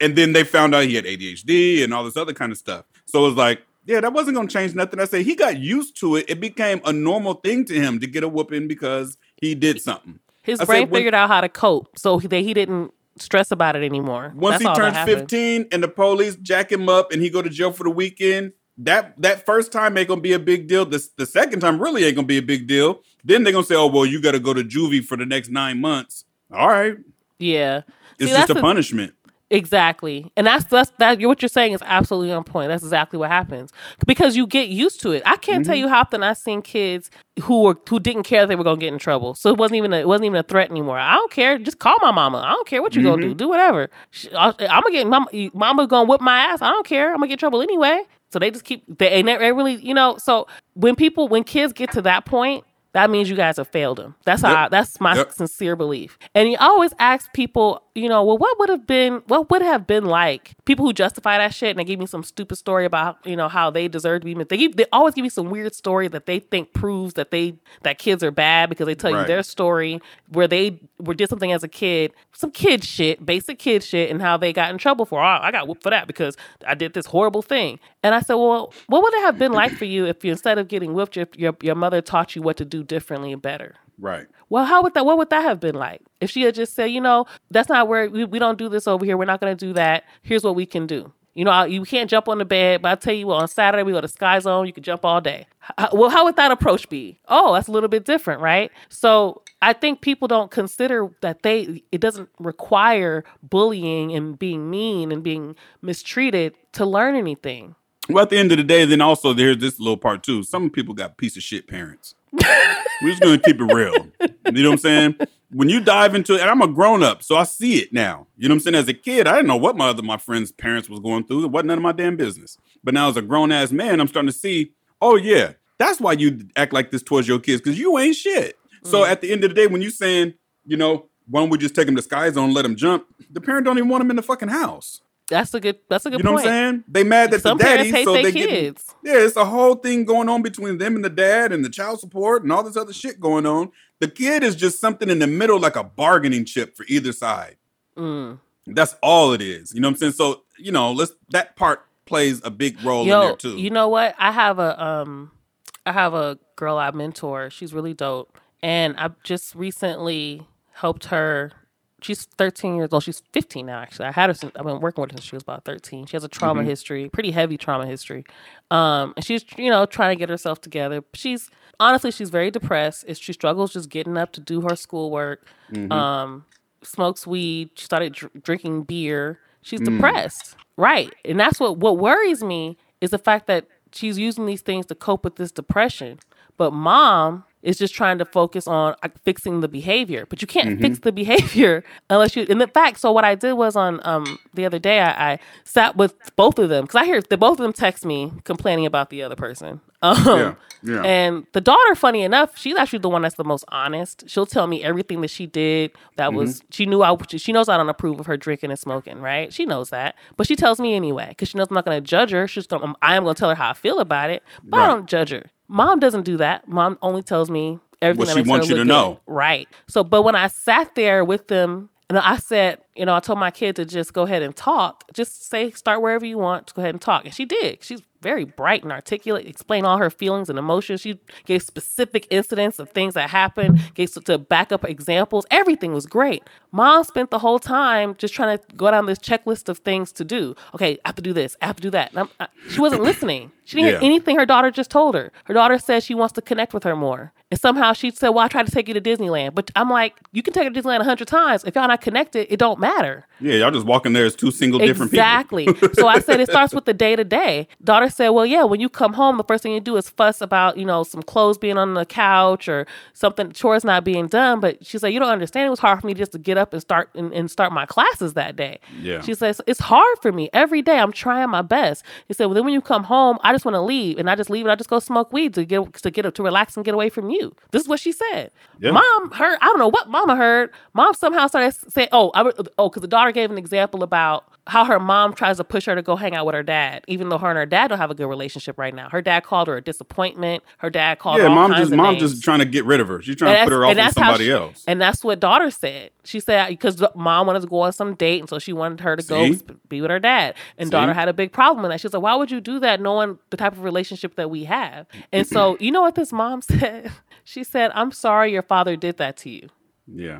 And then they found out he had ADHD and all this other kind of stuff. So it was like, yeah, that wasn't gonna change nothing. I say he got used to it. It became a normal thing to him to get a whooping because he did something. His I said brain when- figured out how to cope, so that he didn't stress about it anymore. Once That's he turns 15 and the police jack him up and he go to jail for the weekend, that that first time ain't gonna be a big deal. The, the second time really ain't gonna be a big deal. Then they're gonna say, oh, well, you gotta go to juvie for the next nine months. All right. Yeah. It's See, just a punishment. Exactly. And that's that's that what you're saying is absolutely on point. That's exactly what happens. Because you get used to it. I can't Mm-hmm. tell you how often I've seen kids who were who didn't care they were gonna get in trouble. So it wasn't even a, it wasn't even a threat anymore. I don't care. Just call my mama. I don't care what you gonna Mm-hmm. do. Do whatever. I- I'm gonna get mama, mama gonna whip my ass. I don't care. I'm gonna get in trouble anyway. So they just keep they ain't never really you know. So when people when kids get to that point. That means you guys have failed them. That's how. Yep. I, that's my Yep. sincere belief. And you always ask people, you know, well, what would have been, what would have been like? People who justify that shit and they give me some stupid story about, you know, how they deserve to be. They give, they always give me some weird story that they think proves that they that kids are bad because they tell you their story where they were did something as a kid, some kid shit, basic kid shit, and how they got in trouble for. Oh, I got whooped for that because I did this horrible thing. And I said, well, what would it have been like for you if you instead of getting whipped, your your, your mother taught you what to do differently and better? Right. Well, how would that? What would that have been like if she had just said, you know, that's not where we, we don't do this over here. We're not going to do that. Here's what we can do. You know, I- you can't jump on the bed, but I tell you what, on Saturday we go to Sky Zone. You can jump all day. H- well, how would that approach be? Oh, that's a little bit different, right? So I think people don't consider that they it doesn't require bullying and being mean and being mistreated to learn anything. Well, at the end of the day, then also there's this little part too. Some people got piece of shit parents. We're just gonna keep it real. You know what I'm saying? When you dive into it, and I'm a grown up, so I see it now. You know what I'm saying? As a kid, I didn't know what my other my friends' parents was going through. It wasn't none of my damn business. But now as a grown ass man, I'm starting to see, oh yeah, that's why you act like this towards your kids, because you ain't shit. So mm. at the end of the day, when you saying, you know, why don't we just take them to Sky Zone, let them jump? The parent don't even want them in the fucking house. That's a good. That's a good You know point. what I'm saying? They mad that Some the daddy, hate so they get kids. yeah. It's a whole thing going on between them and the dad, and the child support, and all this other shit going on. The kid is just something in the middle, like a bargaining chip for either side. Mm. That's all it is. You know what I'm saying? So, you know, let's that part plays a big role in Yo, there too. you know what? I have a um, I have a girl I mentor. She's really dope, and I just recently helped her. She's 13 years old. She's 15 now. Actually, I had her. Since, I've been working with her since she was about 13. She has a trauma Mm-hmm. history, pretty heavy trauma history. Um, and she's you know trying to get herself together. She's honestly she's very depressed. Is she struggles just getting up to do her schoolwork. Mm-hmm. Um, smokes weed. She started dr- drinking beer. She's Mm. depressed, right? And that's what what worries me is the fact that she's using these things to cope with this depression. But mom is just trying to focus on uh, fixing the behavior. But you can't fix the behavior unless you. And in fact, so what I did was on um the other day, I, I sat with both of them because I hear that both of them text me complaining about the other person. Um, Yeah, yeah. And the daughter, funny enough, she's actually the one that's the most honest. She'll tell me everything that she did. That was she knew I. She knows I don't approve of her drinking and smoking, right? She knows that, but she tells me anyway because she knows I'm not going to judge her. She's gonna, I am going to tell her how I feel about it, but I don't judge her. Mom doesn't do that. Mom only tells me everything What she wants you to know. Right. So, but when I sat there with them. And I said, you know, I told my kid to just go ahead and talk. Just say, start wherever you want. Go ahead and talk. And she did. She's very bright and articulate, explain all her feelings and emotions. She gave specific incidents of things that happened, gave to, to back up examples. Everything was great. Mom spent the whole time just trying to go down this checklist of things to do. Okay, I have to do this. I have to do that. I, she wasn't listening. She didn't Yeah. hear anything her daughter just told her. Her daughter says she wants to connect with her more. And somehow she said, Well, I tried to take you to Disneyland. But I'm like, you can take her to Disneyland a hundred times. If y'all not connected, it don't matter. yeah, y'all just walking there as two single different people. Exactly. so I said it starts with the day to day. Daughter said, Well, yeah, when you come home, the first thing you do is fuss about, you know, some clothes being on the couch or something, chores not being done. But she said, You don't understand. It was hard for me just to get up and start and, and start my classes that day. Yeah. She says, It's hard for me every day. I'm trying my best. He said, Well, then when you come home, I just want to leave. And I just leave and I just go smoke weed to get to get to relax and get away from you. This is what she said. Yeah. Mom heard, I don't know what mama heard. Mom somehow started saying, Oh, I, oh, because the daughter gave an example about how her mom tries to push her to go hang out with her dad, even though her and her dad don't have a good relationship right now. Her dad called her a disappointment. Her dad called Yeah, mom just mom names. just trying to get rid of her. She's trying And to put her off with somebody she- else. And that's what daughter said. She said uh, because mom wanted to go on some date, and so she wanted her to go See? sp- be with her dad. And See? daughter had a big problem with that. She was like, "Why would you do that, knowing the type of relationship that we have?" And so, you know what this mom said? She said, "I'm sorry your father did that to you." yeah.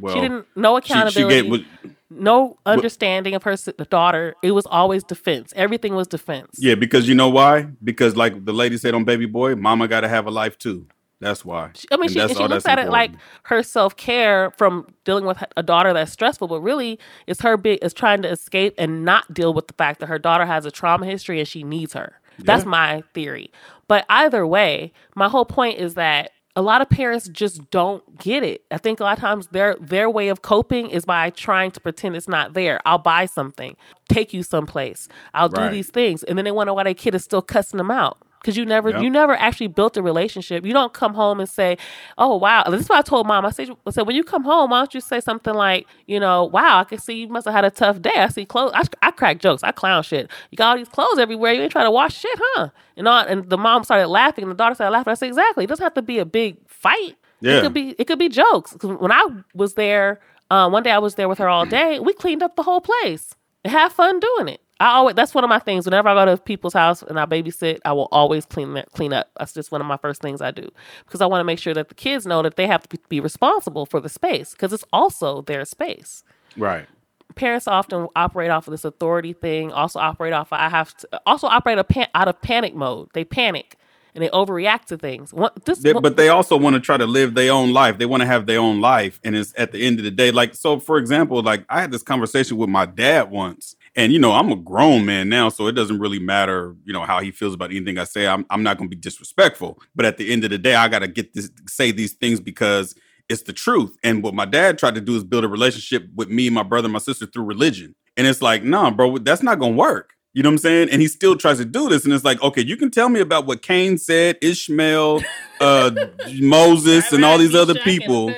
Well, She didn't no she, she accountability, gave. No understanding of her daughter. It was always defense. Everything was defense. Yeah, because you know why? Because like the lady said on Baby Boy, Mama got to have a life too. That's why. I mean, And she, and she looks at it like her self care from dealing with a daughter that's stressful, but really, it's her big is trying to escape and not deal with the fact that her daughter has a trauma history and she needs her. That's my theory. But either way, my whole point is that a lot of parents just don't get it. I think a lot of times their their way of coping is by trying to pretend it's not there. I'll buy something, take you someplace. I'll do these things, and then they wonder why their kid is still cussing them out because you never Yep. you never actually built a relationship. You don't come home and say, "Oh wow." This is what I told mom. I said, I said when you come home, why don't you say something like, you know, "Wow, I can see you must have had a tough day. I see clothes. I, I crack jokes. I clown shit. You got all these clothes everywhere. You ain't trying to wash shit, huh?" And all, and the mom started laughing, and the daughter started laughing. I said, "Exactly. It doesn't have to be a big fight. Yeah. It could be. It could be jokes." when I was there, um, one day I was there with her all day. We cleaned up the whole place and have fun doing it. I always that's one of my things. Whenever I go to people's house and I babysit, I will always clean that clean up. That's just one of my first things I do because I want to make sure that the kids know that they have to be- responsible for the space because it's also their space. right. Parents often operate off of this authority thing. Also operate off. Of, I have to also operate a pan, out of panic mode. They panic and they overreact to things. What this? They- but they also want to try to live their own life. They want to have their own life, and it's at the end of the day. Like so, for example, like I had this conversation with my dad once, and you know I'm a grown man now, so it doesn't really matter, you know, how he feels about anything I say. I'm I'm not going to be disrespectful, but at the end of the day, I got to get this say these things because it's the truth. And what my dad tried to do is build a relationship with me, my brother, my sister through religion, and it's like, nah, bro, that's not going to work. You know what I'm saying? And he still tries to do this. And it's like, okay, you can tell me about what Cain said, Ishmael, uh, Moses, and all these other people.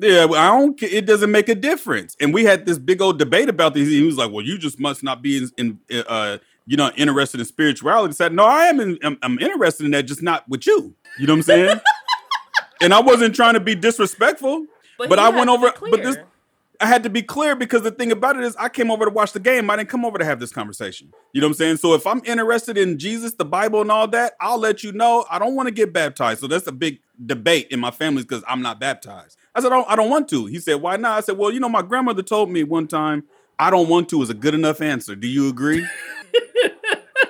Yeah, I don't. It doesn't make a difference. And we had this big old debate about these. He was like, "Well, you just must not be in, in uh, you know, interested in spirituality." I said, "No, I am. In, I'm, I'm interested in that, just not with you." You know what I'm saying? and I wasn't trying to be disrespectful, but, he I went over. But this. I had to be clear because the thing about it is, I came over to watch the game. I didn't come over to have this conversation. You know what I'm saying? So if I'm interested in Jesus, the Bible, and all that, I'll let you know. I don't want to get baptized. So that's a big debate in my family because I'm not baptized. I said, I don't, I don't want to. He said, Why not? I said, Well, you know, my grandmother told me one time, I don't want to is a good enough answer. Do you agree?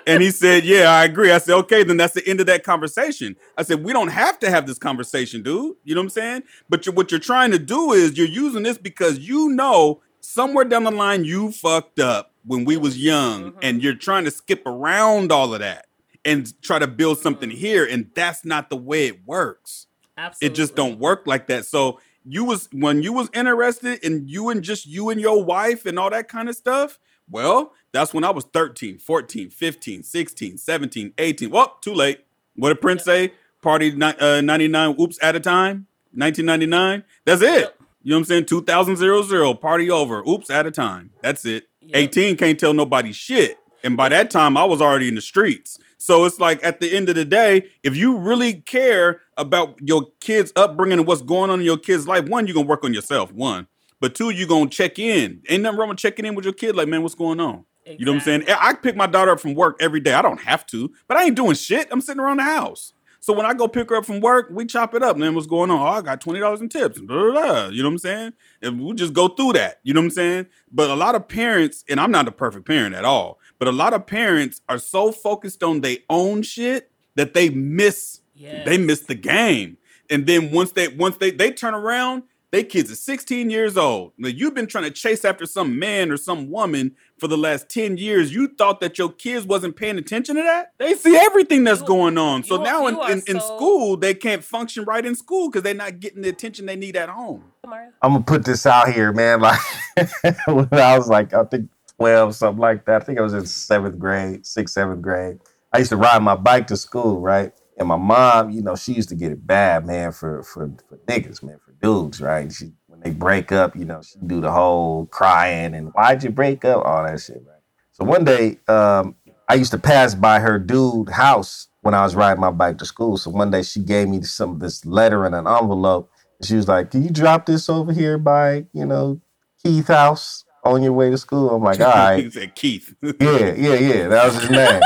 And he said, Yeah, I agree. I said, Okay, then that's the end of that conversation. I said, We don't have to have this conversation, dude. You know what I'm saying? But you what you're trying to do is you're using this because you know somewhere down the line you fucked up when we was young mm-hmm. and you're trying to skip around all of that and try to build something mm-hmm. here. And that's not the way it works Absolutely. it just don't work like that so you was when you was interested in you and just you and your wife and all that kind of stuff well that's when i was 13 14 15 16 17 18 well too late. What did prince say? Party uh, 99 oops at a time? 1999 that's it. You know what i'm saying? 2000 zero, party over oops at a time. That's it. Yep. 18 can't tell nobody shit. And by that time i was already in the streets. So it's like at the end of the day, if you really care about your kids' upbringing and what's going on in your kid's life, one, you're gonna work on yourself. One, but two, you're gonna check in. Ain't nothing wrong with checking in with your kid. Like, man, what's going on? You know what I'm saying? I pick my daughter up from work every day. I don't have to, but I ain't doing shit. I'm sitting around the house. So when I go pick her up from work, we chop it up. Man, what's going on? Oh, I got twenty dollars in tips. Blah, blah, blah. You know what I'm saying? And we just go through that. You know what I'm saying? But a lot of parents, and I'm not a perfect parent at all, but a lot of parents are so focused on their own shit that they miss Yes. they miss the game. And then once they once they they turn around, they kids are 16 years old. Now you've been trying to chase after some man or some woman for the last 10 years. You thought that your kids wasn't paying attention to that? They see everything that's You- going on. So you- now in, you in, in so- school, they can't function right in school because they're not getting the attention they need at home. I'm gonna put this out here, man. Like when I was like, I think 12, something like that. I think I was in seventh grade, sixth, seventh grade. I used to ride my bike to school, right? And my mom, you know, she used to get it bad, man, for for, for niggas, man, for dudes, right? She when they break up, you know, she do the whole crying and why'd you break up, all that shit, right? So one day, um, I used to pass by her dude house when I was riding my bike to school. So one day she gave me some this letter in an envelope. And She was like, "Can you drop this over here by, you know, Keith House on your way to school?" I'm like, "All right." he said Keith. Yeah, yeah, yeah. That was his name.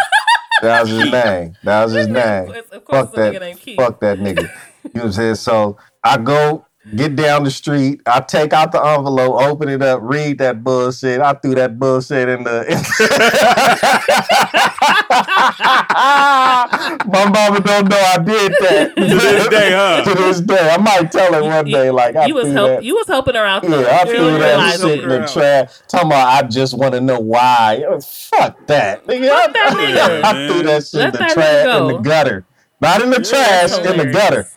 That was his name. That was his name. Of course, Fuck it's a nigga that. named Keith. Fuck that nigga. You know what I'm saying? So I go get down the street. I take out the envelope, open it up, read that bullshit. I threw that bullshit in the. My mama don't know I did that. To this day, huh? to this day, I might tell her one day, like I you was threw help, that. you was helping her out. though. Yeah, I You threw that shit in the girl. trash. Talking about, I just want to know why. Yo, Fuck that. Nigga, Fuck I, that nigga. I threw that shit Let in the that trash in the gutter. Not in the trash, in the gutter.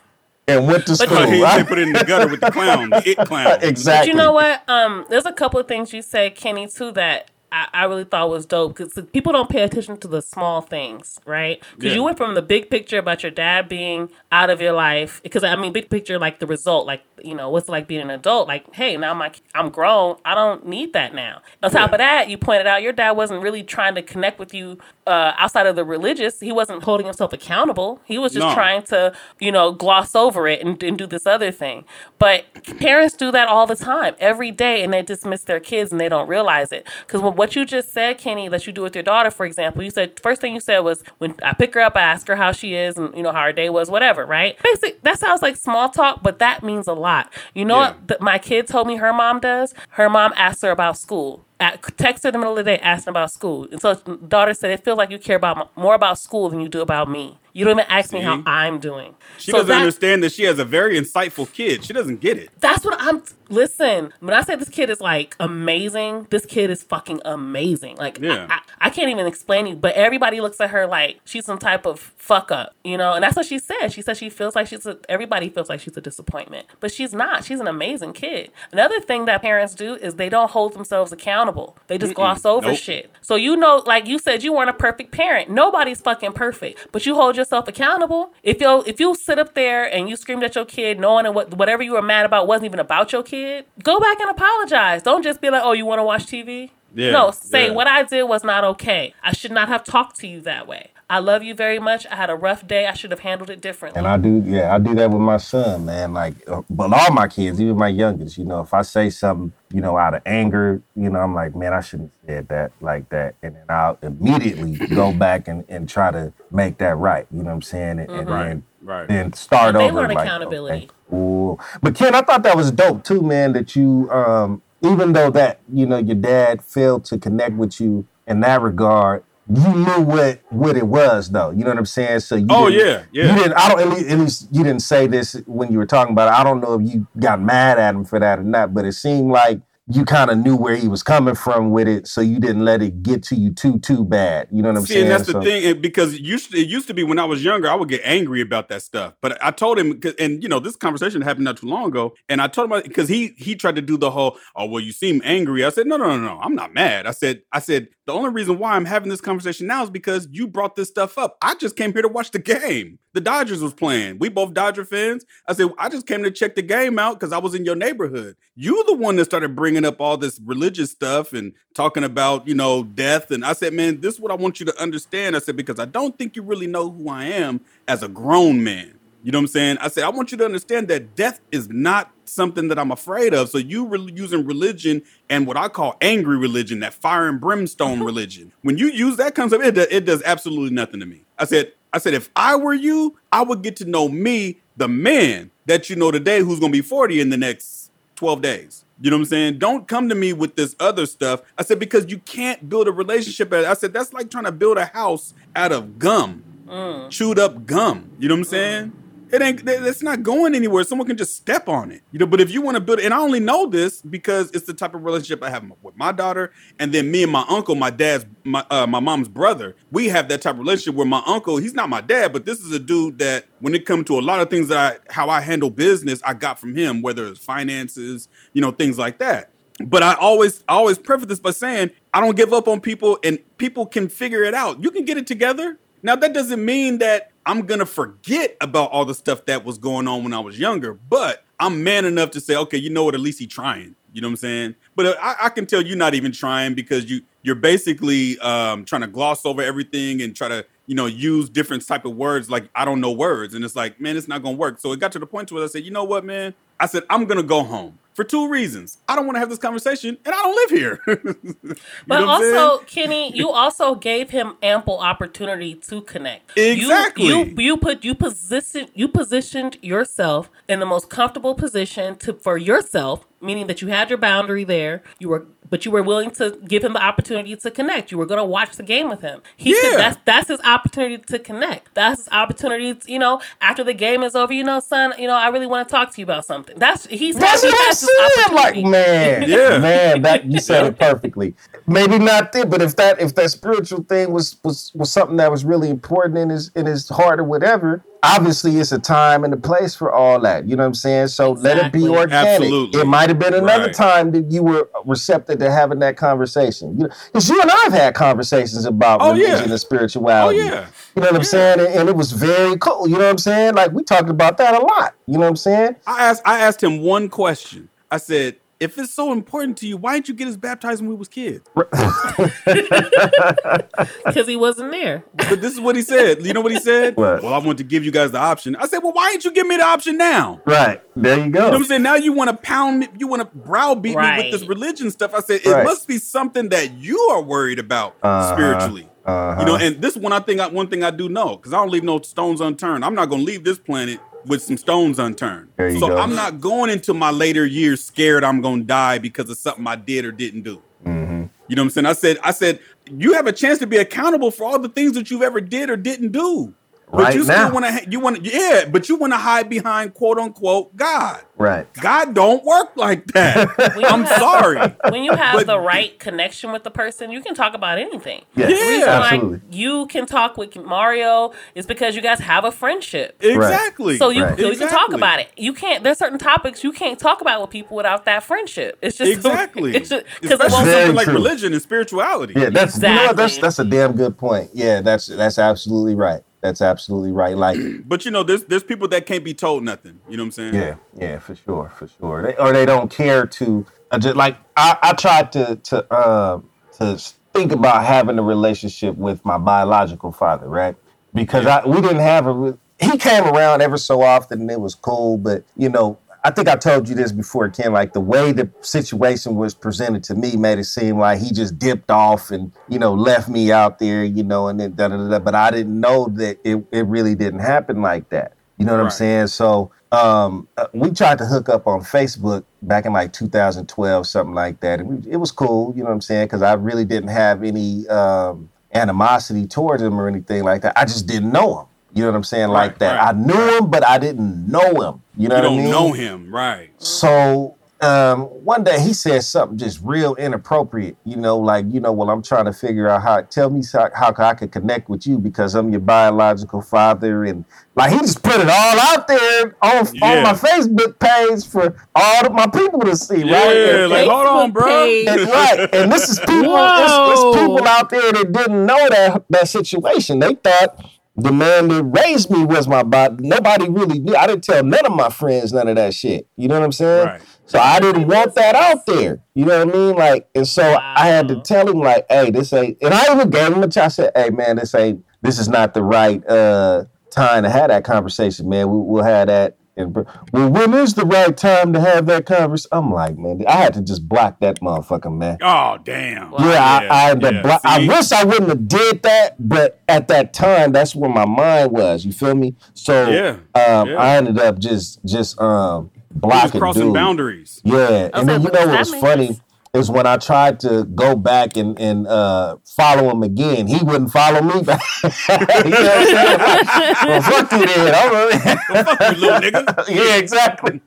And went to But school. he, I- they put it in the gutter with the clown, the it clown. exactly. But you know what? Um, there's a couple of things you said, Kenny, too, that I, I really thought was dope because people don't pay attention to the small things, right? Because Yeah. you went from the big picture about your dad being out of your life. Because I mean, big picture, like the result, like you know, what's it like being an adult? Like, hey, now my I'm grown. I don't need that now. On top of that, you pointed out your dad wasn't really trying to connect with you uh, outside of the religious. He wasn't holding himself accountable. He was just No. trying to, you know, gloss over it and, and do this other thing. But parents do that all the time, every day, and they dismiss their kids and they don't realize it. Because what you just said, Kenny, that you do with your daughter, for example, you said first thing you said was when I pick her up, I ask her how she is and you know how her day was, whatever, right? Basic. That sounds like small talk, but that means a lot. You know Yeah. what? th- my kid told me her mom does. Her mom asks her about school. At, text her in the middle of the day asking about school. And so daughter said, it feels like you care about more about school than you do about me. You don't even ask me how I'm doing. She So doesn't that- understand that she has a very insightful kid. She doesn't get it. That's what I'm. Listen, when I say this kid is like amazing, this kid is fucking amazing. Like, Yeah. I, I, I can't even explain it, but everybody looks at her like she's some type of fuck up, you know? And that's what she said. She said she feels like she's a, everybody feels like she's a disappointment, but she's not. She's an amazing kid. Another thing that parents do is they don't hold themselves accountable, they just gloss over Nope. shit. So, you know, like you said, you weren't a perfect parent. Nobody's fucking perfect, but you hold yourself accountable. If you if you sit up there and you screamed at your kid, knowing that what whatever you were mad about wasn't even about your kid, go back and apologize. Don't just be like, "Oh, you want to watch TV." Yeah, no, say yeah. what I did was not okay. I should not have talked to you that way. I love you very much. I had a rough day. I should have handled it differently. And I do, yeah, I do that with my son, man. Like, uh, but all my kids, even my youngest, you know, if I say something, you know, out of anger, you know, I'm like, man, I shouldn't have said that like that. And then I'll immediately go back and, and try to make that right. You know what I'm saying? And, and then, Right. then start And they over. learn like, accountability. okay, Ooh. But Ken, I thought that was dope too, man, that you, um, even though that, you know, your dad failed to connect with you in that regard, you knew what what it was though. You know what I'm saying? So you Oh, yeah, yeah. You didn't I don't at least, at least you didn't say this when you were talking about it. I don't know if you got mad at him for that or not, but it seemed like you kind of knew where he was coming from with it, so you didn't let it get to you too too bad. You know what I'm See, saying? and that's the thing, it- because it used to, it used to be when I was younger, I would get angry about that stuff. But I told him, and you know, this conversation happened not too long ago, and I told him because he he tried to do the whole, oh well, you seem angry. I said, no, no, no, no, I'm not mad. I said, I said the only reason why I'm having this conversation now is because you brought this stuff up. I just came here to watch the game. The Dodgers was playing. We both Dodger fans. I said, I just came to check the game out because I was in your neighborhood. You the one that started bringing up all this religious stuff and talking about, you know, death. And I said, man, this is what I want you to understand. I said, because I don't think you really know who I am as a grown man. You know what I'm saying? I said, I want you to understand that death is not something that I'm afraid of. So you really using religion and what I call angry religion, that fire and brimstone mm-hmm. religion. When you use that concept, it, do- it does absolutely nothing to me. I said, I said, if I were you, I would get to know me, the man that you know today, who's going to be 40 in the next 12 days. You know what I'm saying? Don't come to me with this other stuff. I said, because you can't build a relationship. I said, that's like trying to build a house out of gum, mm. chewed up gum. You know what I'm saying? It ain't, that's not going anywhere. Someone can just step on it. You know, but if you want to build and I only know this because it's the type of relationship I have with my daughter, and then me and my uncle, my dad's, my, uh, my mom's brother, we have that type of relationship where my uncle, he's not my dad, but this is a dude that when it comes to a lot of things that I, how I handle business, I got from him, whether it's finances, you know, things like that. But I always, I always preface this by saying I don't give up on people, and people can figure it out. You can get it together. Now that doesn't mean that I'm gonna forget about all the stuff that was going on when I was younger, but I'm man enough to say, okay, you know what? At least he trying. You know what I'm saying? But uh, I, I can tell you're not even trying because you you're basically um, trying to gloss over everything and try to you know use different type of words like I don't know words, and it's like man, it's not gonna work. So it got to the point where I said, you know what, man? I said I'm gonna go home for two reasons. I don't want to have this conversation, and I don't live here. But know what I'm saying? also, Kenny, you also gave him ample opportunity to connect. You- Exactly. You you, put you position you positioned yourself in the most comfortable position to for yourself, meaning that you had your boundary there. You were but you were willing to give him the opportunity to connect. You were going to watch the game with him. He could, Yeah. that's that's his opportunity to connect. That's his opportunity. To, you know, after the game is over, you know, son, you know, I really want to talk to you about something. That's he's That's what I said. Like, man, Yeah. man, that you said it perfectly. Maybe not there, but if that if that spiritual thing was was was something that was really important in his in his heart or whatever, obviously it's a time and a place for all that. You know what I'm saying? So let it be organic. Absolutely. It might have been another Right. time that you were receptive to having that conversation. You know, because you and I have had conversations about Oh, religion yeah. and spirituality. Oh, yeah. You know what I'm saying? And, and it was very cool. You know what I'm saying? Like we talked about that a lot. You know what I'm saying? I asked I asked him one question. I said, if it's so important to you, why didn't you get us baptized when we was kids? because he wasn't there. But this is what he said. You know what he said? What? Well, I want to give you guys the option. I said, well, why didn't you give me the option now? Right. There you go. You know what I'm saying? Now you want to pound me, you want to browbeat me with this religion stuff. I said, it Right. must be something that you are worried about Uh-huh. spiritually. Uh-huh. You know, and this one I think I, one thing I do know because I don't leave no stones unturned. I'm not going to leave this planet with some stones unturned. So go. I'm not going into my later years scared I'm going to die because of something I did or didn't do. Mm-hmm. You know what I'm saying? I said, I said, you have a chance to be accountable for all the things that you've ever did or didn't do. But Right you now. still want to, you want to, yeah, but you want to hide behind quote unquote God. Right. God don't work like that. I'm have- sorry. When you have But- the right connection with the person, you can talk about anything. Yeah. The reason Absolutely. why you can talk with Mario is because you guys have a friendship. Exactly. So you, Right. so you can talk about it. You can't. There's certain topics you can't talk about with people without that friendship. It's just Exactly. It's just because it won't. Very something like true. religion and spirituality. Yeah, that's you know that's that's a damn good point. Yeah, that's that's absolutely right. That's absolutely right. Like But you know, there's there's people that can't be told nothing. You know what I'm saying? yeah, yeah, for sure, for sure. They, or they don't care to uh, just like I, I tried to to uh, to think about having a relationship with my biological father, right? Because I we didn't have a. He came around ever so often, and it was cool. But you know, I think I told you this before, Ken. Like the way the situation was presented to me made it seem like he just dipped off and you know left me out there, you know, and then da da da. da. But I didn't know that it it really didn't happen like that. You know what I'm saying? So um, uh, we tried to hook up on Facebook back in like 2012, something like that. And we, it was cool, you know what I'm saying? Because I really didn't have any um, animosity towards him or anything like that. I just didn't know him. You know what I'm saying? like that. right. I knew him, but I didn't know him. You know You what I mean? Don't know him, right? So um, one day he said something just real inappropriate, you know, like, you know, well, I'm trying to figure out how, tell me how, how I could connect with you because I'm your biological father. And like, he just put it all out there on, Yeah. on my Facebook page for all of my people to see, right? Yeah, like hold on, bro. and, right. And this is people, it's, Whoa. it's people out there that didn't know that that situation. They thought the man that raised me was my body. Nobody really knew. I didn't tell none of my friends none of that shit. You know what I'm saying? Right. So I didn't want that out there. You know what I mean? Like, and so I had to tell him, like, hey, this ain't and I even gave him a chance. I said, hey man, this ain't this is not the right uh time to have that conversation, man. We, we'll have that. And, well, when is the right time to have that conversation? I'm like, man, I had to just block that motherfucker, man. Oh damn. Wow. Yeah, I, I, had yeah, blo- I wish I wouldn't have did that, but at that time, that's where my mind was. You feel me? So, Yeah, um, yeah. I ended up just just um He was blocking crossing dude. boundaries. Yeah, and then Okay, you know does what that was make funny sense? Is when I tried to go back and and uh, follow him again, he wouldn't follow me back. you know what I'm saying? Like, well, fuck you then. I'm Fuck you, little nigga. yeah, exactly.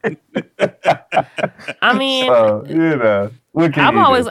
I mean, So you know, I'm you do?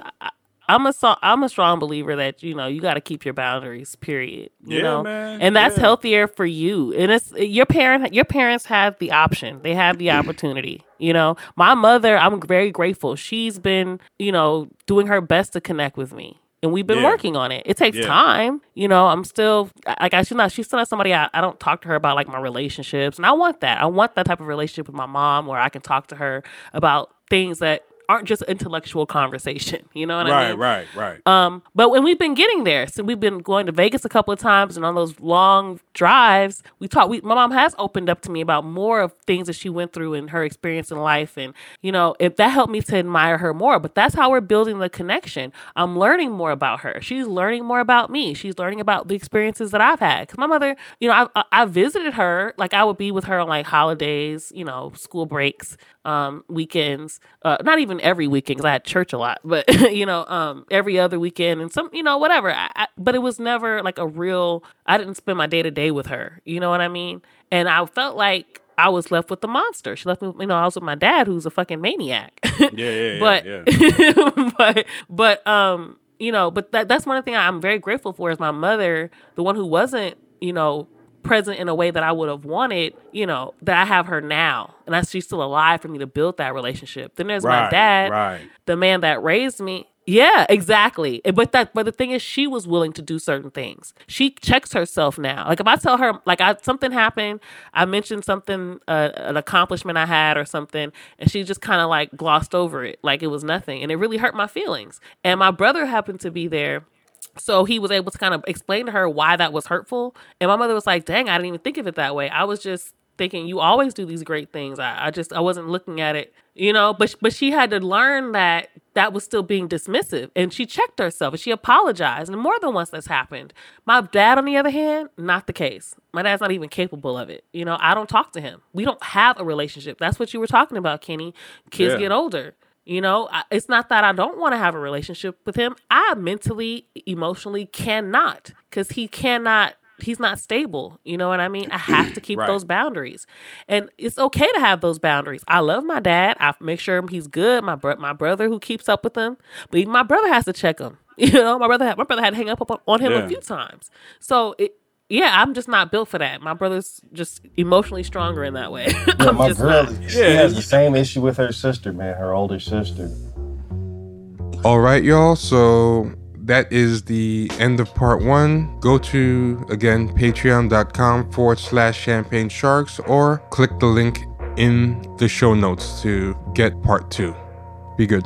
I'm a so- I'm a strong believer that you know you got to keep your boundaries. Period. You Yeah, know, man. and that's Yeah. healthier for you. And it's your parent. Your parents have the option. They have the opportunity. You know, my mother. I'm very grateful. She's been you know doing her best to connect with me. And we've been Yeah. working on it. It takes time, you know. I'm still like I she's not. She's still not somebody I, I don't talk to her about like my relationships, and I want that. I want that type of relationship with my mom where I can talk to her about things that aren't just intellectual conversation. You know what I Right, mean? right, right. Right. Um, but when we've been getting there, so we've been going to Vegas a couple of times, and on those long drives, we talk. We, my mom has opened up to me about more of things that she went through and her experience in life, and you know, if that helped me to admire her more. But that's how we're building the connection. I'm learning more about her. She's learning more about me. She's learning about the experiences that I've had. Cause my mother, you know, I, I, I visited her. Like I would be with her on like holidays, you know, school breaks, um, weekends. Uh, not even every weekend because I had church a lot, but you know, um, every other weekend and some, you know, whatever. I, I, but it was never like a real. I didn't spend my day to day with her. You know what I mean? And I felt like I was left with the monster. She left me. You know, I was with my dad, who's a fucking maniac. Yeah, yeah, yeah. but yeah. but but um you know but that that's one thing i'm very grateful for is my mother the one who wasn't you know present in a way that i would have wanted you know that i have her now and that's she's still alive for me to build that relationship. Then there's my dad right. the man that raised me. Yeah exactly. But that but the thing is she was willing to do certain things. She checks herself now. Like if i tell her like I, something happened i mentioned something uh, an accomplishment i had or something and she just kind of like glossed over it like it was nothing and it really hurt my feelings. And my brother happened to be there so he was able to kind of explain to her why that was hurtful. And my mother was like dang i didn't even think of it that way. I was just thinking you always do these great things. I, I just i wasn't looking at it you know? But but she had to learn that that was still being dismissive. And she checked herself and she apologized and more than once that's happened. My dad on the other hand not the case. My dad's not even capable of it you know? I don't talk to him. We don't have a relationship. That's what you were talking about kenny. Kids Yeah. get older you know, it's not that I don't want to have a relationship with him. I mentally, emotionally cannot because he cannot, he's not stable. You know what I mean? I have to keep Right. those boundaries. And it's okay to have those boundaries. I love my dad. I make sure he's good. My, bro- my brother who keeps up with him, but even my brother has to check him. You know, my brother had, my brother had to hang up on- on him Yeah. a few times. So it, yeah, I'm just not built for that. My brother's just emotionally stronger in that way. Yeah, my just girl, not. she Yeah. has the same issue with her sister, man, her older sister. All right, y'all. So that is the end of part one. Go to, again, patreon.com forward slash champagne sharks or click the link in the show notes to get part two. Be good.